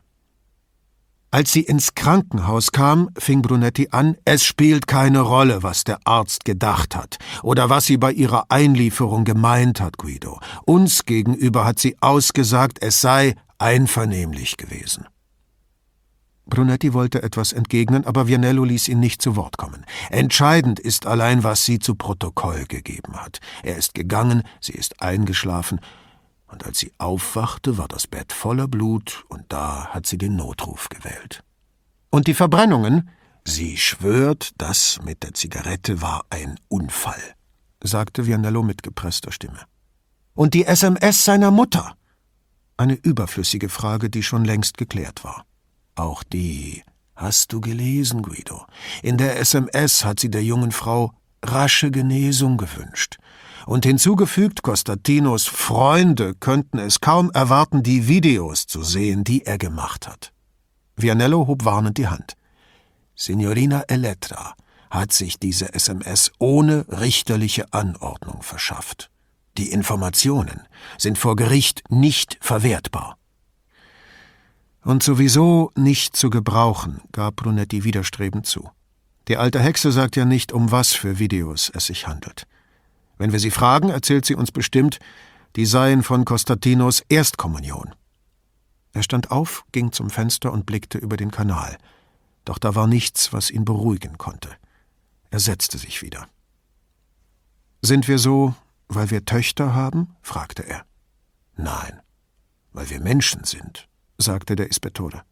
Als sie ins Krankenhaus kam, fing Brunetti an, es spielt keine Rolle, was der Arzt gedacht hat oder was sie bei ihrer Einlieferung gemeint hat, Guido. Uns gegenüber hat sie ausgesagt, es sei einvernehmlich gewesen. Brunetti wollte etwas entgegnen, aber Vianello ließ ihn nicht zu Wort kommen. Entscheidend ist allein, was sie zu Protokoll gegeben hat. Er ist gegangen, sie ist eingeschlafen, und als sie aufwachte, war das Bett voller Blut, und da hat sie den Notruf gewählt. Und die Verbrennungen? Sie schwört, das mit der Zigarette war ein Unfall, sagte Vianello mit gepresster Stimme. Und die SMS seiner Mutter? Eine überflüssige Frage, die schon längst geklärt war. Auch die hast du gelesen, Guido. In der SMS hat sie der jungen Frau rasche Genesung gewünscht und hinzugefügt, Costatinos Freunde könnten es kaum erwarten, die Videos zu sehen, die er gemacht hat. Vianello hob warnend die Hand. Signorina Elettra hat sich diese SMS ohne richterliche Anordnung verschafft. Die Informationen sind vor Gericht nicht verwertbar. Und sowieso nicht zu gebrauchen, gab Brunetti widerstrebend zu. Die alte Hexe sagt ja nicht, um was für Videos es sich handelt. Wenn wir sie fragen, erzählt sie uns bestimmt, die seien von Costatinos Erstkommunion. Er stand auf, ging zum Fenster und blickte über den Kanal. Doch da war nichts, was ihn beruhigen konnte. Er setzte sich wieder. Sind wir so, weil wir Töchter haben? fragte er. Nein, weil wir Menschen sind, sagte der Ispettore.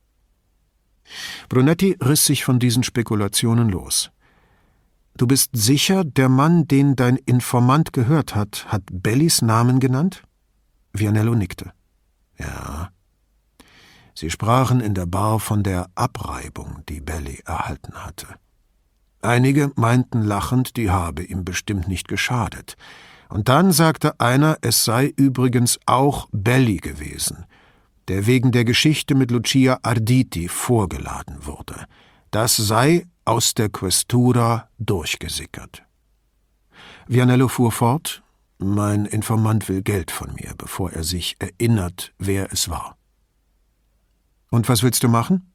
Brunetti riss sich von diesen Spekulationen los. Du bist sicher, der Mann, den dein Informant gehört hat, hat Bellis Namen genannt? Vianello nickte. Ja. Sie sprachen in der Bar von der Abreibung, die Belli erhalten hatte. Einige meinten lachend, die habe ihm bestimmt nicht geschadet. Und dann sagte einer, es sei übrigens auch Belli gewesen, der wegen der Geschichte mit Lucia Arditi vorgeladen wurde. Das sei aus der Questura durchgesickert. Vianello fuhr fort, mein Informant will Geld von mir, bevor er sich erinnert, wer es war. Und was willst du machen?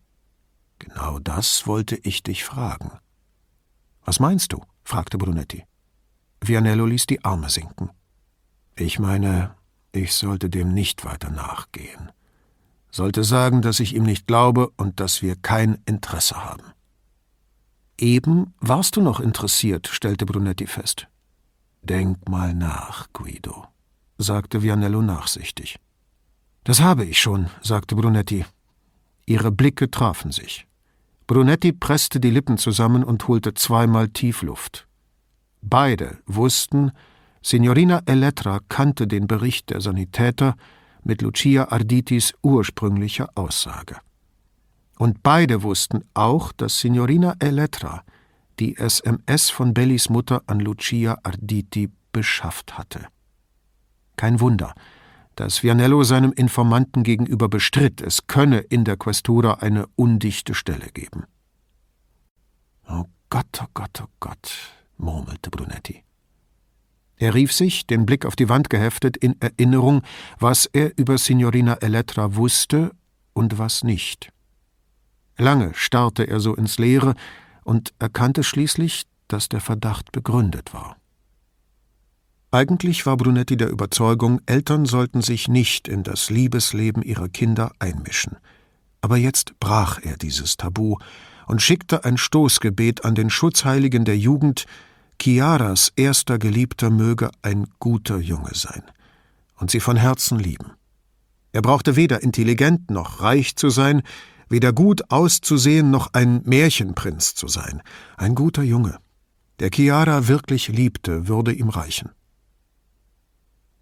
Genau das wollte ich dich fragen. Was meinst du? fragte Brunetti. Vianello ließ die Arme sinken. Ich meine, ich sollte dem nicht weiter nachgehen. Sollte sagen, dass ich ihm nicht glaube und dass wir kein Interesse haben. Eben warst du noch interessiert, stellte Brunetti fest. Denk mal nach, Guido, sagte Vianello nachsichtig. Das habe ich schon, sagte Brunetti. Ihre Blicke trafen sich. Brunetti presste die Lippen zusammen und holte zweimal Tiefluft. Beide wussten, Signorina Elettra kannte den Bericht der Sanitäter mit Lucia Arditis ursprünglicher Aussage. Und beide wussten auch, dass Signorina Elettra die SMS von Bellis Mutter an Lucia Arditi beschafft hatte. Kein Wunder, dass Vianello seinem Informanten gegenüber bestritt, es könne in der Questura eine undichte Stelle geben. Oh Gott, oh Gott, oh Gott, murmelte Brunetti. Er rief sich, den Blick auf die Wand geheftet, in Erinnerung, was er über Signorina Elettra wusste und was nicht. Lange starrte er so ins Leere und erkannte schließlich, dass der Verdacht begründet war. Eigentlich war Brunetti der Überzeugung, Eltern sollten sich nicht in das Liebesleben ihrer Kinder einmischen. Aber jetzt brach er dieses Tabu und schickte ein Stoßgebet an den Schutzheiligen der Jugend, Chiaras erster Geliebter möge ein guter Junge sein und sie von Herzen lieben. Er brauchte weder intelligent noch reich zu sein, weder gut auszusehen noch ein Märchenprinz zu sein, ein guter Junge. Der Chiara wirklich liebte, würde ihm reichen.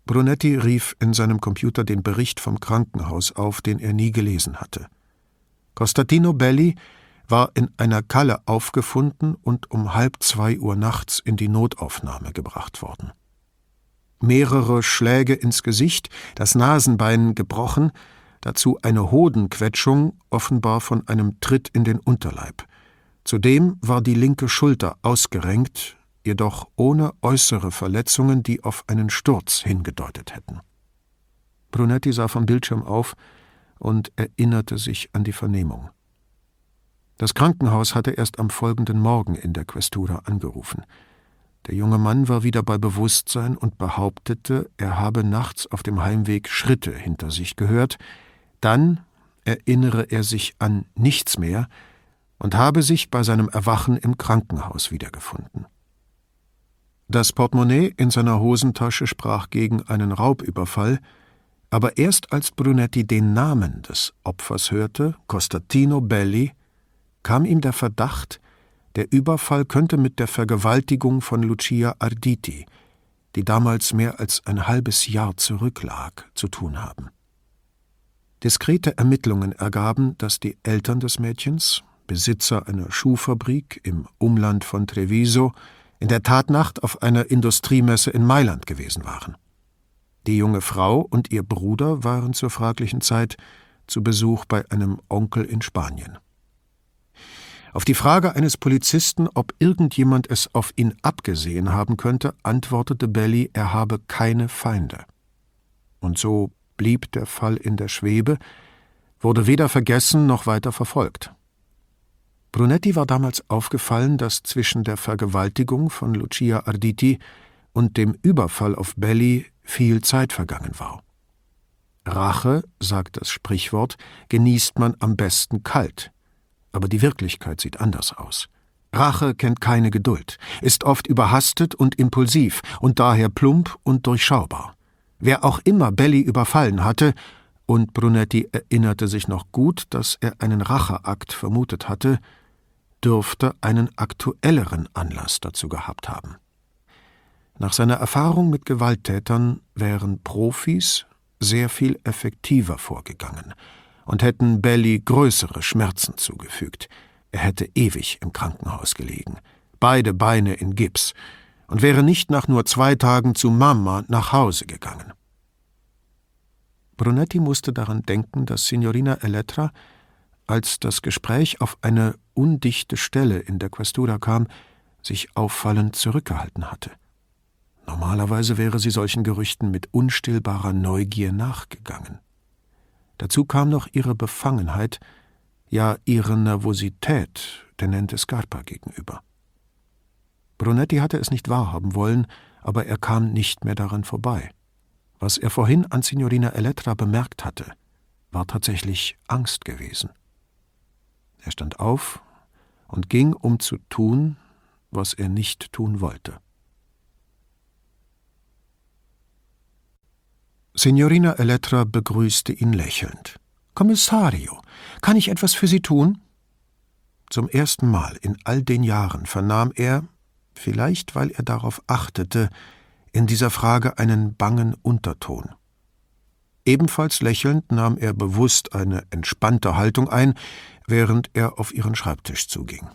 Brunetti rief in seinem Computer den Bericht vom Krankenhaus auf, den er nie gelesen hatte. Costatino Belli war in einer Kalle aufgefunden und um halb zwei Uhr nachts in die Notaufnahme gebracht worden. Mehrere Schläge ins Gesicht, das Nasenbein gebrochen, dazu eine Hodenquetschung, offenbar von einem Tritt in den Unterleib. Zudem war die linke Schulter ausgerenkt, jedoch ohne äußere Verletzungen, die auf einen Sturz hingedeutet hätten. Brunetti sah vom Bildschirm auf und erinnerte sich an die Vernehmung. Das Krankenhaus hatte erst am folgenden Morgen in der Questura angerufen. Der junge Mann war wieder bei Bewusstsein und behauptete, er habe nachts auf dem Heimweg Schritte hinter sich gehört, dann erinnere er sich an nichts mehr und habe sich bei seinem Erwachen im Krankenhaus wiedergefunden. Das Portemonnaie in seiner Hosentasche sprach gegen einen Raubüberfall, aber erst als Brunetti den Namen des Opfers hörte, Costatino Belli, kam ihm der Verdacht, der Überfall könnte mit der Vergewaltigung von Lucia Arditi, die damals mehr als ein halbes Jahr zurücklag, zu tun haben. Diskrete Ermittlungen ergaben, dass die Eltern des Mädchens, Besitzer einer Schuhfabrik im Umland von Treviso, in der Tatnacht auf einer Industriemesse in Mailand gewesen waren. Die junge Frau und ihr Bruder waren zur fraglichen Zeit zu Besuch bei einem Onkel in Spanien. Auf die Frage eines Polizisten, ob irgendjemand es auf ihn abgesehen haben könnte, antwortete Belli, er habe keine Feinde. Und so blieb der Fall in der Schwebe, wurde weder vergessen noch weiter verfolgt. Brunetti war damals aufgefallen, dass zwischen der Vergewaltigung von Lucia Arditi und dem Überfall auf Belli viel Zeit vergangen war. Rache, sagt das Sprichwort, genießt man am besten kalt. Aber die Wirklichkeit sieht anders aus. Rache kennt keine Geduld, ist oft überhastet und impulsiv und daher plump und durchschaubar. Wer auch immer Belli überfallen hatte, und Brunetti erinnerte sich noch gut, dass er einen Racheakt vermutet hatte, dürfte einen aktuelleren Anlass dazu gehabt haben. Nach seiner Erfahrung mit Gewalttätern wären Profis sehr viel effektiver vorgegangen und hätten Belly größere Schmerzen zugefügt. Er hätte ewig im Krankenhaus gelegen, beide Beine in Gips, und wäre nicht nach nur zwei Tagen zu Mama nach Hause gegangen. Brunetti musste daran denken, dass Signorina Elettra, als das Gespräch auf eine undichte Stelle in der Questura kam, sich auffallend zurückgehalten hatte. Normalerweise wäre sie solchen Gerüchten mit unstillbarer Neugier nachgegangen. Dazu kam noch ihre Befangenheit, ja ihre Nervosität Tenente Scarpa gegenüber. Brunetti hatte es nicht wahrhaben wollen, aber er kam nicht mehr daran vorbei. Was er vorhin an Signorina Elettra bemerkt hatte, war tatsächlich Angst gewesen. Er stand auf und ging, um zu tun, was er nicht tun wollte. Signorina Elettra begrüßte ihn lächelnd. Kommissario, kann ich etwas für Sie tun? Zum ersten Mal in all den Jahren vernahm er, vielleicht weil er darauf achtete, in dieser Frage einen bangen Unterton. Ebenfalls lächelnd nahm er bewusst eine entspannte Haltung ein, während er auf ihren Schreibtisch zuging.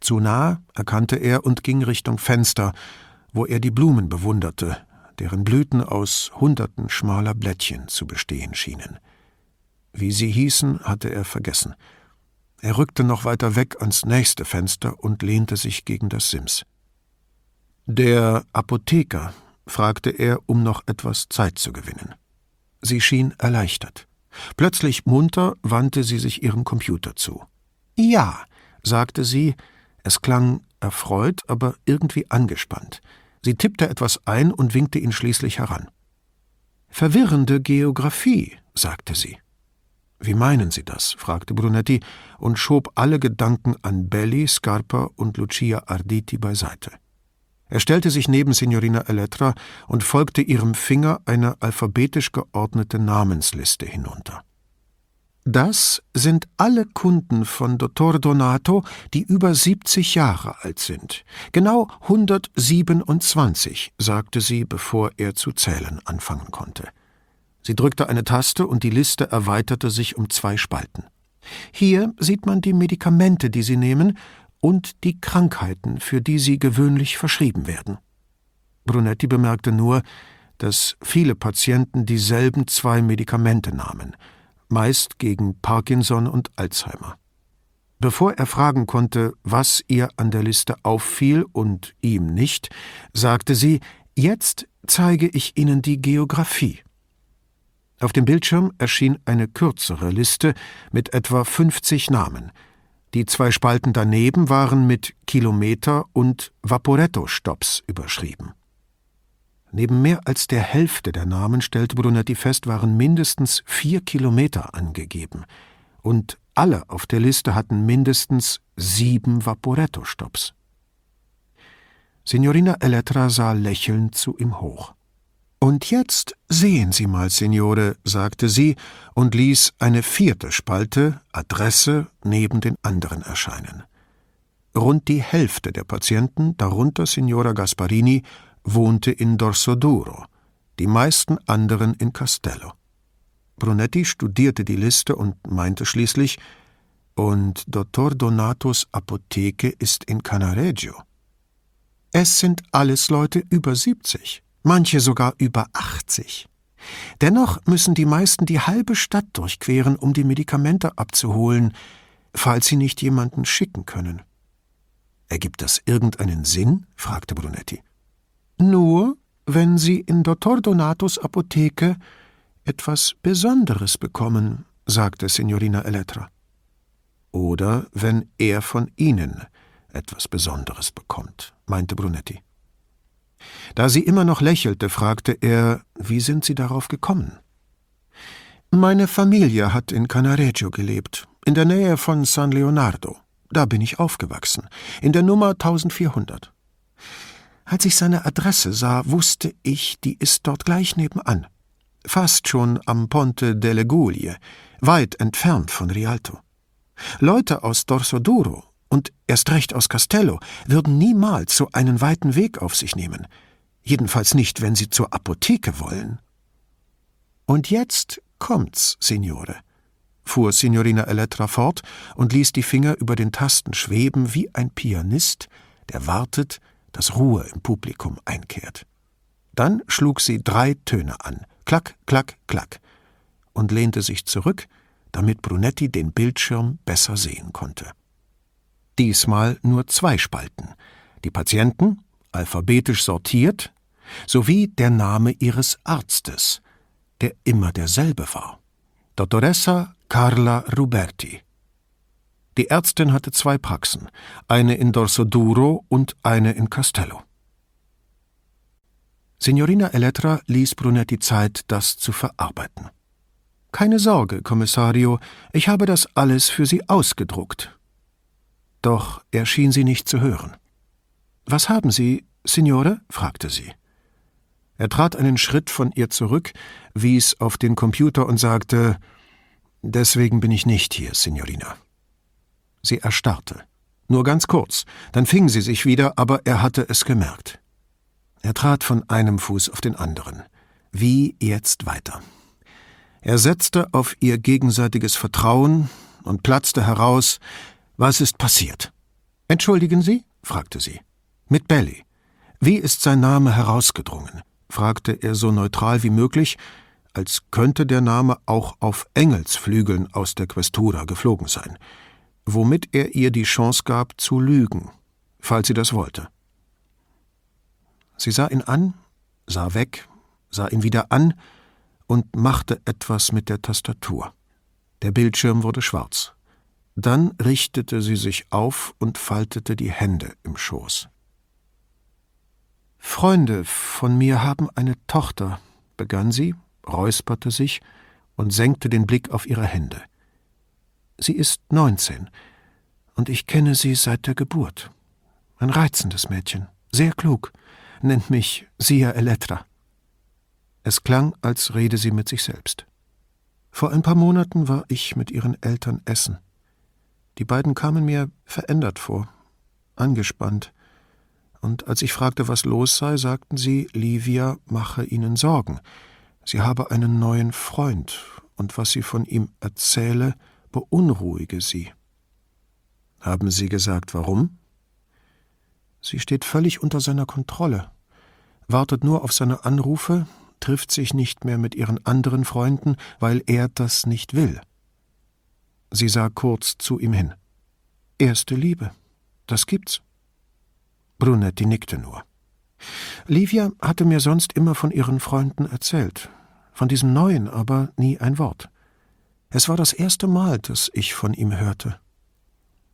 Zu nah erkannte er und ging Richtung Fenster, wo er die Blumen bewunderte, deren Blüten aus Hunderten schmaler Blättchen zu bestehen schienen. Wie sie hießen, hatte er vergessen. Er rückte noch weiter weg ans nächste Fenster und lehnte sich gegen das Sims. Der Apotheker, fragte er, um noch etwas Zeit zu gewinnen. Sie schien erleichtert. Plötzlich munter wandte sie sich ihrem Computer zu. Ja, sagte sie, es klang erfreut, aber irgendwie angespannt. Sie tippte etwas ein und winkte ihn schließlich heran. Verwirrende Geographie, sagte sie. Wie meinen Sie das? fragte Brunetti und schob alle Gedanken an Belli, Scarpa und Lucia Arditi beiseite. Er stellte sich neben Signorina Elettra und folgte ihrem Finger eine alphabetisch geordnete Namensliste hinunter. Das sind alle Kunden von Dottor Donato, die über 70 Jahre alt sind. Genau 127, sagte sie, bevor er zu zählen anfangen konnte. Sie drückte eine Taste und die Liste erweiterte sich um zwei Spalten. Hier sieht man die Medikamente, die Sie nehmen, und die Krankheiten, für die sie gewöhnlich verschrieben werden. Brunetti bemerkte nur, dass viele Patienten dieselben zwei Medikamente nahmen, meist gegen Parkinson und Alzheimer. Bevor er fragen konnte, was ihr an der Liste auffiel und ihm nicht, sagte sie, jetzt zeige ich Ihnen die Geographie. Auf dem Bildschirm erschien eine kürzere Liste mit etwa 50 Namen. Die zwei Spalten daneben waren mit Kilometer und Vaporetto-Stops überschrieben. Neben mehr als der Hälfte der Namen, stellte Brunetti fest, waren mindestens vier Kilometer angegeben. Und alle auf der Liste hatten mindestens sieben Vaporetto-Stops. Signorina Elettra sah lächelnd zu ihm hoch. Und jetzt sehen Sie mal, Signore, sagte sie und ließ eine vierte Spalte, Adresse, neben den anderen erscheinen. Rund die Hälfte der Patienten, darunter Signora Gasparini, wohnte in Dorsoduro, die meisten anderen in Castello. Brunetti studierte die Liste und meinte schließlich, und Dottor Donatos Apotheke ist in Canareggio. Es sind alles Leute über siebzig manche sogar über 80. Dennoch müssen die meisten die halbe Stadt durchqueren, um die Medikamente abzuholen, falls sie nicht jemanden schicken können. Ergibt das irgendeinen Sinn? fragte Brunetti. Nur, wenn Sie in Dottor Donatos Apotheke etwas Besonderes bekommen, sagte Signorina Elettra. Oder wenn er von Ihnen etwas Besonderes bekommt, meinte Brunetti. Da sie immer noch lächelte, fragte er, wie sind Sie darauf gekommen? Meine Familie hat in Canareggio gelebt, in der Nähe von San Leonardo. Da bin ich aufgewachsen, in der Nummer 1400. Als ich seine Adresse sah, wusste ich, die ist dort gleich nebenan. Fast schon am Ponte delle Gulie, weit entfernt von Rialto. Leute aus Dorsoduro und erst recht aus Castello würden niemals so einen weiten Weg auf sich nehmen jedenfalls nicht, wenn Sie zur Apotheke wollen. Und jetzt kommt's, Signore, fuhr Signorina Elettra fort und ließ die Finger über den Tasten schweben wie ein Pianist, der wartet, dass Ruhe im Publikum einkehrt. Dann schlug sie drei Töne an, klack, klack, klack, und lehnte sich zurück, damit Brunetti den Bildschirm besser sehen konnte. Diesmal nur zwei Spalten, die Patienten alphabetisch sortiert, sowie der Name ihres Arztes, der immer derselbe war. Dottoressa Carla Ruberti. Die Ärztin hatte zwei Praxen, eine in Dorsoduro und eine in Castello. Signorina Elettra ließ Brunetti Zeit, das zu verarbeiten. Keine Sorge, Kommissario, ich habe das alles für Sie ausgedruckt. Doch er schien sie nicht zu hören. Was haben Sie, Signore? fragte sie. Er trat einen Schritt von ihr zurück, wies auf den Computer und sagte Deswegen bin ich nicht hier, Signorina. Sie erstarrte. Nur ganz kurz, dann fing sie sich wieder, aber er hatte es gemerkt. Er trat von einem Fuß auf den anderen. Wie jetzt weiter? Er setzte auf ihr gegenseitiges Vertrauen und platzte heraus Was ist passiert? Entschuldigen Sie? fragte sie. Mit Belly. Wie ist sein Name herausgedrungen? fragte er so neutral wie möglich, als könnte der Name auch auf Engelsflügeln aus der Questura geflogen sein, womit er ihr die Chance gab, zu lügen, falls sie das wollte. Sie sah ihn an, sah weg, sah ihn wieder an und machte etwas mit der Tastatur. Der Bildschirm wurde schwarz. Dann richtete sie sich auf und faltete die Hände im Schoß. Freunde von mir haben eine Tochter, begann sie, räusperte sich und senkte den Blick auf ihre Hände. Sie ist neunzehn, und ich kenne sie seit der Geburt. Ein reizendes Mädchen, sehr klug, nennt mich Sia Elettra. Es klang, als rede sie mit sich selbst. Vor ein paar Monaten war ich mit ihren Eltern essen. Die beiden kamen mir verändert vor, angespannt, und als ich fragte, was los sei, sagten sie, Livia mache ihnen Sorgen. Sie habe einen neuen Freund, und was sie von ihm erzähle, beunruhige sie. Haben Sie gesagt, warum? Sie steht völlig unter seiner Kontrolle, wartet nur auf seine Anrufe, trifft sich nicht mehr mit ihren anderen Freunden, weil er das nicht will. Sie sah kurz zu ihm hin. Erste Liebe, das gibt's. Brunetti nickte nur. Livia hatte mir sonst immer von ihren Freunden erzählt, von diesem neuen aber nie ein Wort. Es war das erste Mal, dass ich von ihm hörte.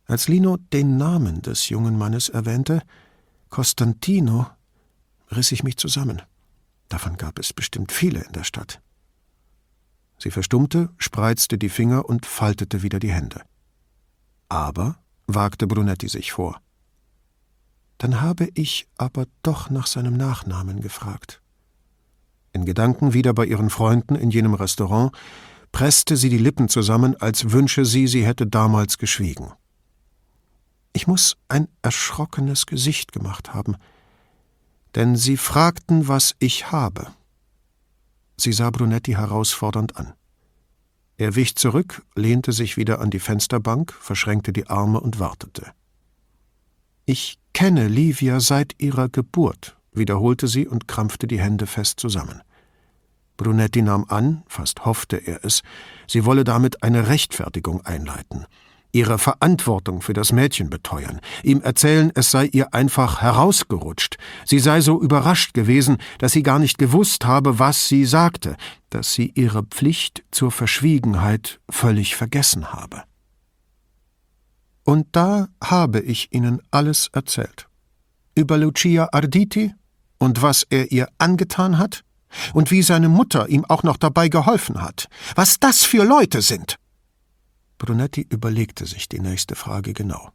Als Lino den Namen des jungen Mannes erwähnte, Costantino, riss ich mich zusammen. Davon gab es bestimmt viele in der Stadt. Sie verstummte, spreizte die Finger und faltete wieder die Hände. Aber, wagte Brunetti sich vor, dann habe ich aber doch nach seinem Nachnamen gefragt. In Gedanken wieder bei ihren Freunden in jenem Restaurant, presste sie die Lippen zusammen, als wünsche sie, sie hätte damals geschwiegen. Ich muss ein erschrockenes Gesicht gemacht haben, denn sie fragten, was ich habe. Sie sah Brunetti herausfordernd an. Er wich zurück, lehnte sich wieder an die Fensterbank, verschränkte die Arme und wartete. Ich kenne Livia seit ihrer Geburt, wiederholte sie und krampfte die Hände fest zusammen. Brunetti nahm an, fast hoffte er es, sie wolle damit eine Rechtfertigung einleiten, ihre Verantwortung für das Mädchen beteuern, ihm erzählen, es sei ihr einfach herausgerutscht, sie sei so überrascht gewesen, dass sie gar nicht gewusst habe, was sie sagte, dass sie ihre Pflicht zur Verschwiegenheit völlig vergessen habe. Und da habe ich Ihnen alles erzählt. Über Lucia Arditi und was er ihr angetan hat und wie seine Mutter ihm auch noch dabei geholfen hat. Was das für Leute sind! Brunetti überlegte sich die nächste Frage genau.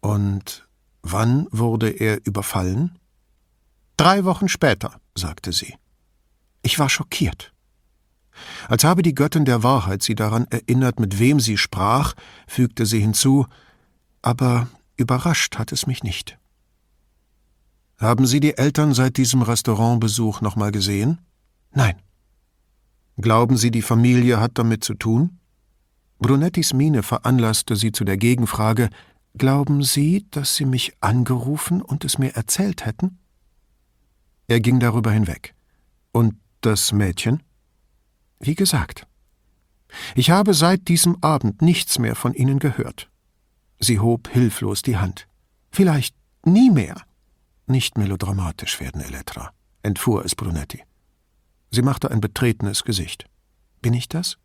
Und wann wurde er überfallen? Drei Wochen später, sagte sie. Ich war schockiert. Als habe die Göttin der Wahrheit sie daran erinnert, mit wem sie sprach, fügte sie hinzu, aber überrascht hat es mich nicht. Haben Sie die Eltern seit diesem Restaurantbesuch nochmal gesehen? Nein. Glauben Sie, die Familie hat damit zu tun? Brunettis Miene veranlasste sie zu der Gegenfrage Glauben Sie, dass Sie mich angerufen und es mir erzählt hätten? Er ging darüber hinweg. Und das Mädchen? Wie gesagt. Ich habe seit diesem Abend nichts mehr von Ihnen gehört. Sie hob hilflos die Hand. Vielleicht nie mehr. Nicht melodramatisch werden, Elektra, entfuhr es Brunetti. Sie machte ein betretenes Gesicht. Bin ich das?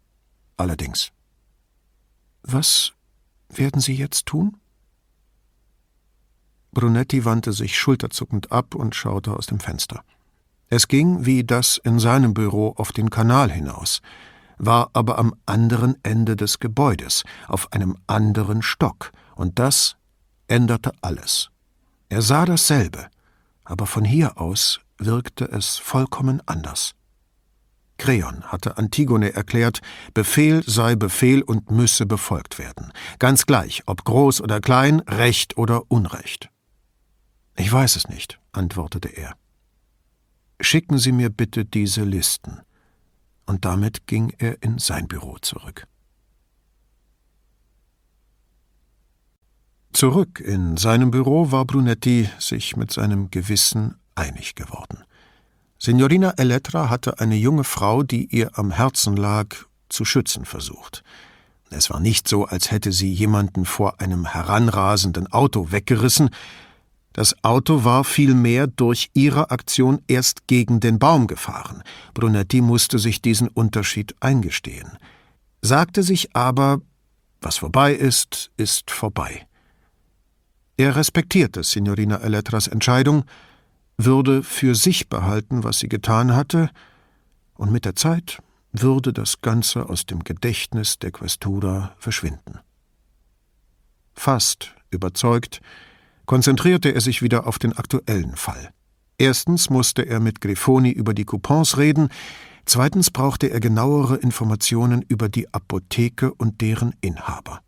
Allerdings. Was werden Sie jetzt tun? Brunetti wandte sich schulterzuckend ab und schaute aus dem Fenster. Es ging wie das in seinem Büro auf den Kanal hinaus, war aber am anderen Ende des Gebäudes, auf einem anderen Stock, und das änderte alles. Er sah dasselbe, aber von hier aus wirkte es vollkommen anders. Kreon hatte Antigone erklärt, Befehl sei Befehl und müsse befolgt werden, ganz gleich, ob groß oder klein, Recht oder Unrecht. Ich weiß es nicht, antwortete er. Schicken Sie mir bitte diese Listen. Und damit ging er in sein Büro zurück. Zurück in seinem Büro war Brunetti sich mit seinem Gewissen einig geworden. Signorina Elettra hatte eine junge Frau, die ihr am Herzen lag, zu schützen versucht. Es war nicht so, als hätte sie jemanden vor einem heranrasenden Auto weggerissen, Das Auto war vielmehr durch ihre Aktion erst gegen den Baum gefahren. Brunetti musste sich diesen Unterschied eingestehen, sagte sich aber, was vorbei ist, ist vorbei. Er respektierte Signorina Elettras Entscheidung, würde für sich behalten, was sie getan hatte, und mit der Zeit würde das Ganze aus dem Gedächtnis der Questura verschwinden. Fast überzeugt, konzentrierte er sich wieder auf den aktuellen Fall. Erstens musste er mit Grifoni über die Coupons reden, zweitens brauchte er genauere Informationen über die Apotheke und deren Inhaber.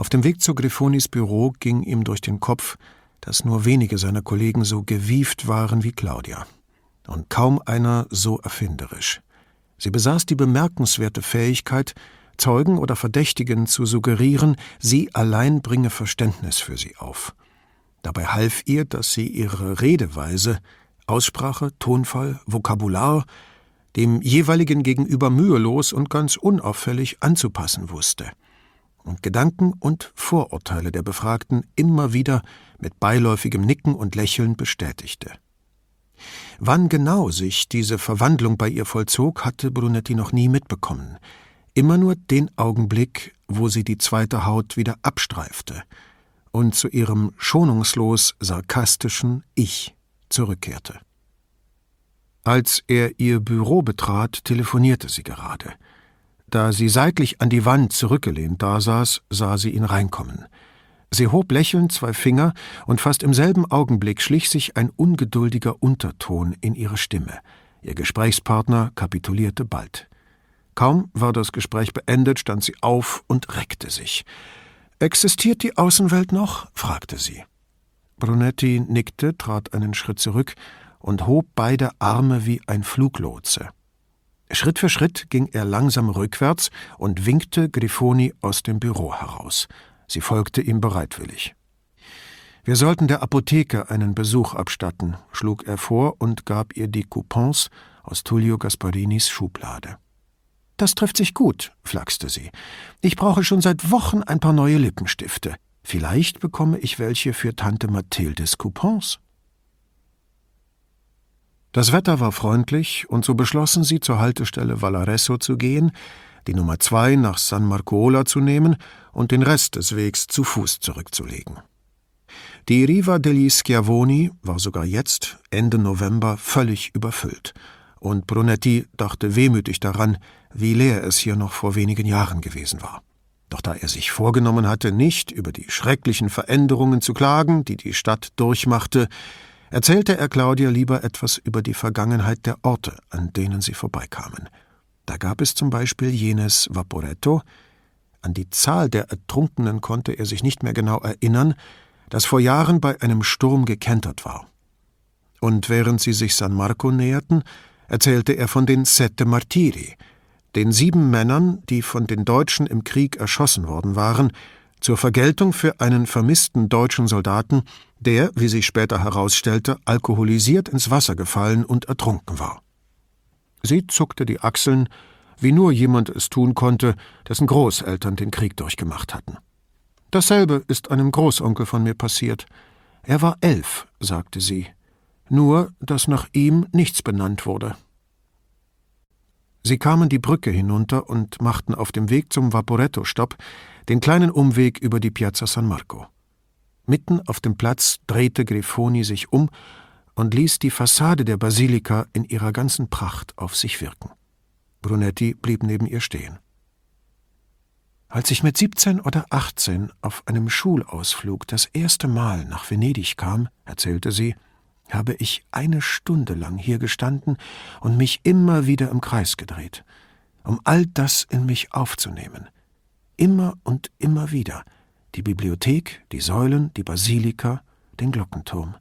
Auf dem Weg zu Grifonis Büro ging ihm durch den Kopf, dass nur wenige seiner Kollegen so gewieft waren wie Claudia. Und kaum einer so erfinderisch. Sie besaß die bemerkenswerte Fähigkeit, Zeugen oder Verdächtigen zu suggerieren, sie allein bringe Verständnis für sie auf. Dabei half ihr, dass sie ihre Redeweise, Aussprache, Tonfall, Vokabular dem jeweiligen Gegenüber mühelos und ganz unauffällig anzupassen wusste und Gedanken und Vorurteile der Befragten immer wieder mit beiläufigem Nicken und Lächeln bestätigte. Wann genau sich diese Verwandlung bei ihr vollzog, hatte Brunetti noch nie mitbekommen immer nur den Augenblick, wo sie die zweite Haut wieder abstreifte und zu ihrem schonungslos sarkastischen Ich zurückkehrte. Als er ihr Büro betrat, telefonierte sie gerade. Da sie seitlich an die Wand zurückgelehnt dasaß, sah sie ihn reinkommen. Sie hob lächelnd zwei Finger, und fast im selben Augenblick schlich sich ein ungeduldiger Unterton in ihre Stimme. Ihr Gesprächspartner kapitulierte bald. Kaum war das Gespräch beendet, stand sie auf und reckte sich. Existiert die Außenwelt noch? fragte sie. Brunetti nickte, trat einen Schritt zurück und hob beide Arme wie ein Fluglotse. Schritt für Schritt ging er langsam rückwärts und winkte Grifoni aus dem Büro heraus. Sie folgte ihm bereitwillig. Wir sollten der Apotheke einen Besuch abstatten, schlug er vor und gab ihr die Coupons aus Tullio Gasparinis Schublade. Das trifft sich gut, flachste sie. Ich brauche schon seit Wochen ein paar neue Lippenstifte. Vielleicht bekomme ich welche für Tante Mathildes Coupons. Das Wetter war freundlich, und so beschlossen sie, zur Haltestelle Valaresso zu gehen, die Nummer zwei nach San Marcola zu nehmen und den Rest des Wegs zu Fuß zurückzulegen. Die Riva degli Schiavoni war sogar jetzt, Ende November, völlig überfüllt, und Brunetti dachte wehmütig daran, wie leer es hier noch vor wenigen Jahren gewesen war. Doch da er sich vorgenommen hatte, nicht über die schrecklichen Veränderungen zu klagen, die die Stadt durchmachte, erzählte er Claudia lieber etwas über die Vergangenheit der Orte, an denen sie vorbeikamen. Da gab es zum Beispiel jenes Vaporetto, an die Zahl der Ertrunkenen konnte er sich nicht mehr genau erinnern, das vor Jahren bei einem Sturm gekentert war. Und während sie sich San Marco näherten, erzählte er von den Sette Martiri, den sieben Männern, die von den Deutschen im Krieg erschossen worden waren, zur Vergeltung für einen vermissten deutschen Soldaten, der, wie sich später herausstellte, alkoholisiert ins Wasser gefallen und ertrunken war. Sie zuckte die Achseln, wie nur jemand es tun konnte, dessen Großeltern den Krieg durchgemacht hatten. Dasselbe ist einem Großonkel von mir passiert. Er war elf, sagte sie, nur dass nach ihm nichts benannt wurde. Sie kamen die Brücke hinunter und machten auf dem Weg zum Vaporetto Stopp den kleinen Umweg über die Piazza San Marco. Mitten auf dem Platz drehte Grifoni sich um und ließ die Fassade der Basilika in ihrer ganzen Pracht auf sich wirken. Brunetti blieb neben ihr stehen. Als ich mit 17 oder 18 auf einem Schulausflug das erste Mal nach Venedig kam, erzählte sie, habe ich eine Stunde lang hier gestanden und mich immer wieder im Kreis gedreht, um all das in mich aufzunehmen. Immer und immer wieder. Die Bibliothek, die Säulen, die Basilika, den Glockenturm.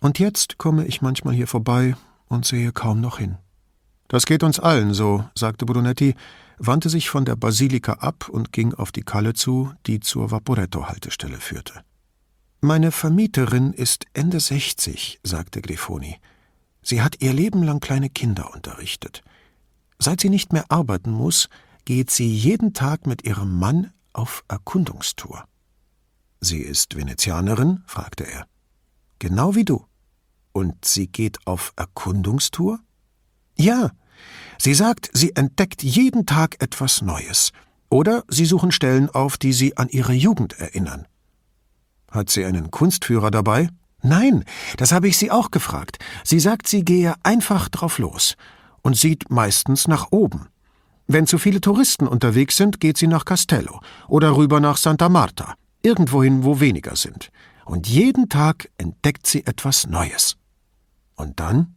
Und jetzt komme ich manchmal hier vorbei und sehe kaum noch hin. Das geht uns allen so, sagte Brunetti, wandte sich von der Basilika ab und ging auf die Kalle zu, die zur Vaporetto-Haltestelle führte. Meine Vermieterin ist Ende 60, sagte Grifoni. Sie hat ihr Leben lang kleine Kinder unterrichtet. Seit sie nicht mehr arbeiten muss, geht sie jeden Tag mit ihrem Mann auf Erkundungstour. Sie ist Venezianerin? fragte er. Genau wie du. Und sie geht auf Erkundungstour? Ja. Sie sagt, sie entdeckt jeden Tag etwas Neues. Oder sie suchen Stellen auf, die sie an ihre Jugend erinnern. Hat sie einen Kunstführer dabei? Nein, das habe ich sie auch gefragt. Sie sagt, sie gehe einfach drauf los und sieht meistens nach oben. Wenn zu viele Touristen unterwegs sind, geht sie nach Castello oder rüber nach Santa Marta, irgendwohin, wo weniger sind. Und jeden Tag entdeckt sie etwas Neues. Und dann?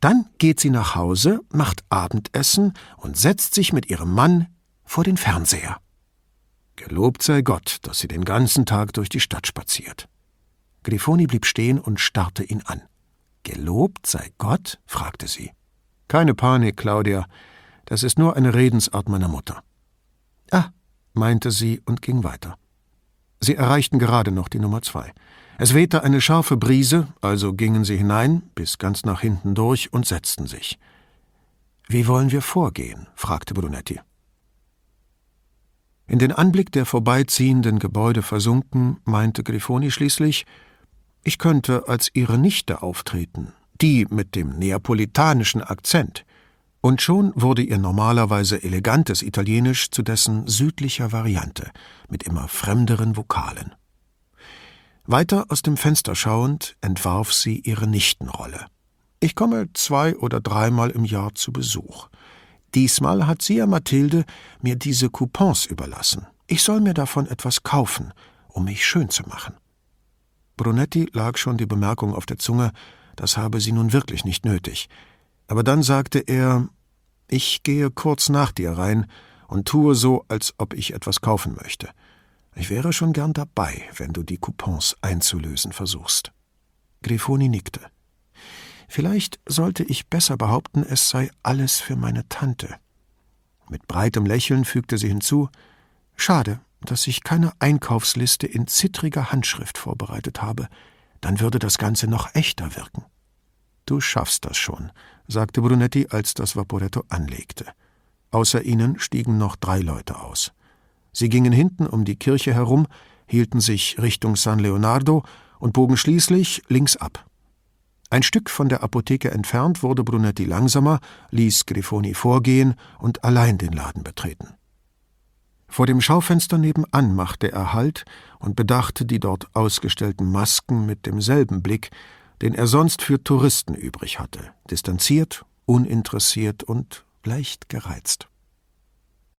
Dann geht sie nach Hause, macht Abendessen und setzt sich mit ihrem Mann vor den Fernseher. Gelobt sei Gott, dass sie den ganzen Tag durch die Stadt spaziert. Grifoni blieb stehen und starrte ihn an. Gelobt sei Gott? fragte sie. Keine Panik, Claudia. Das ist nur eine Redensart meiner Mutter. Ah, meinte sie und ging weiter. Sie erreichten gerade noch die Nummer zwei. Es wehte eine scharfe Brise, also gingen sie hinein, bis ganz nach hinten durch und setzten sich. Wie wollen wir vorgehen? fragte Brunetti. In den Anblick der vorbeiziehenden Gebäude versunken, meinte Grifoni schließlich, ich könnte als ihre Nichte auftreten, die mit dem neapolitanischen Akzent. Und schon wurde ihr normalerweise elegantes Italienisch zu dessen südlicher Variante, mit immer fremderen Vokalen. Weiter aus dem Fenster schauend entwarf sie ihre Nichtenrolle. Ich komme zwei oder dreimal im Jahr zu Besuch. Diesmal hat Sia Mathilde mir diese Coupons überlassen. Ich soll mir davon etwas kaufen, um mich schön zu machen. Brunetti lag schon die Bemerkung auf der Zunge, das habe sie nun wirklich nicht nötig. Aber dann sagte er, ich gehe kurz nach dir rein und tue so, als ob ich etwas kaufen möchte. Ich wäre schon gern dabei, wenn du die Coupons einzulösen versuchst. Grifoni nickte. Vielleicht sollte ich besser behaupten, es sei alles für meine Tante. Mit breitem Lächeln fügte sie hinzu Schade, dass ich keine Einkaufsliste in zittriger Handschrift vorbereitet habe, dann würde das Ganze noch echter wirken. Du schaffst das schon, sagte Brunetti, als das Vaporetto anlegte. Außer ihnen stiegen noch drei Leute aus. Sie gingen hinten um die Kirche herum, hielten sich Richtung San Leonardo und bogen schließlich links ab. Ein Stück von der Apotheke entfernt wurde Brunetti langsamer, ließ Grifoni vorgehen und allein den Laden betreten. Vor dem Schaufenster nebenan machte er Halt und bedachte die dort ausgestellten Masken mit demselben Blick, den er sonst für Touristen übrig hatte, distanziert, uninteressiert und leicht gereizt.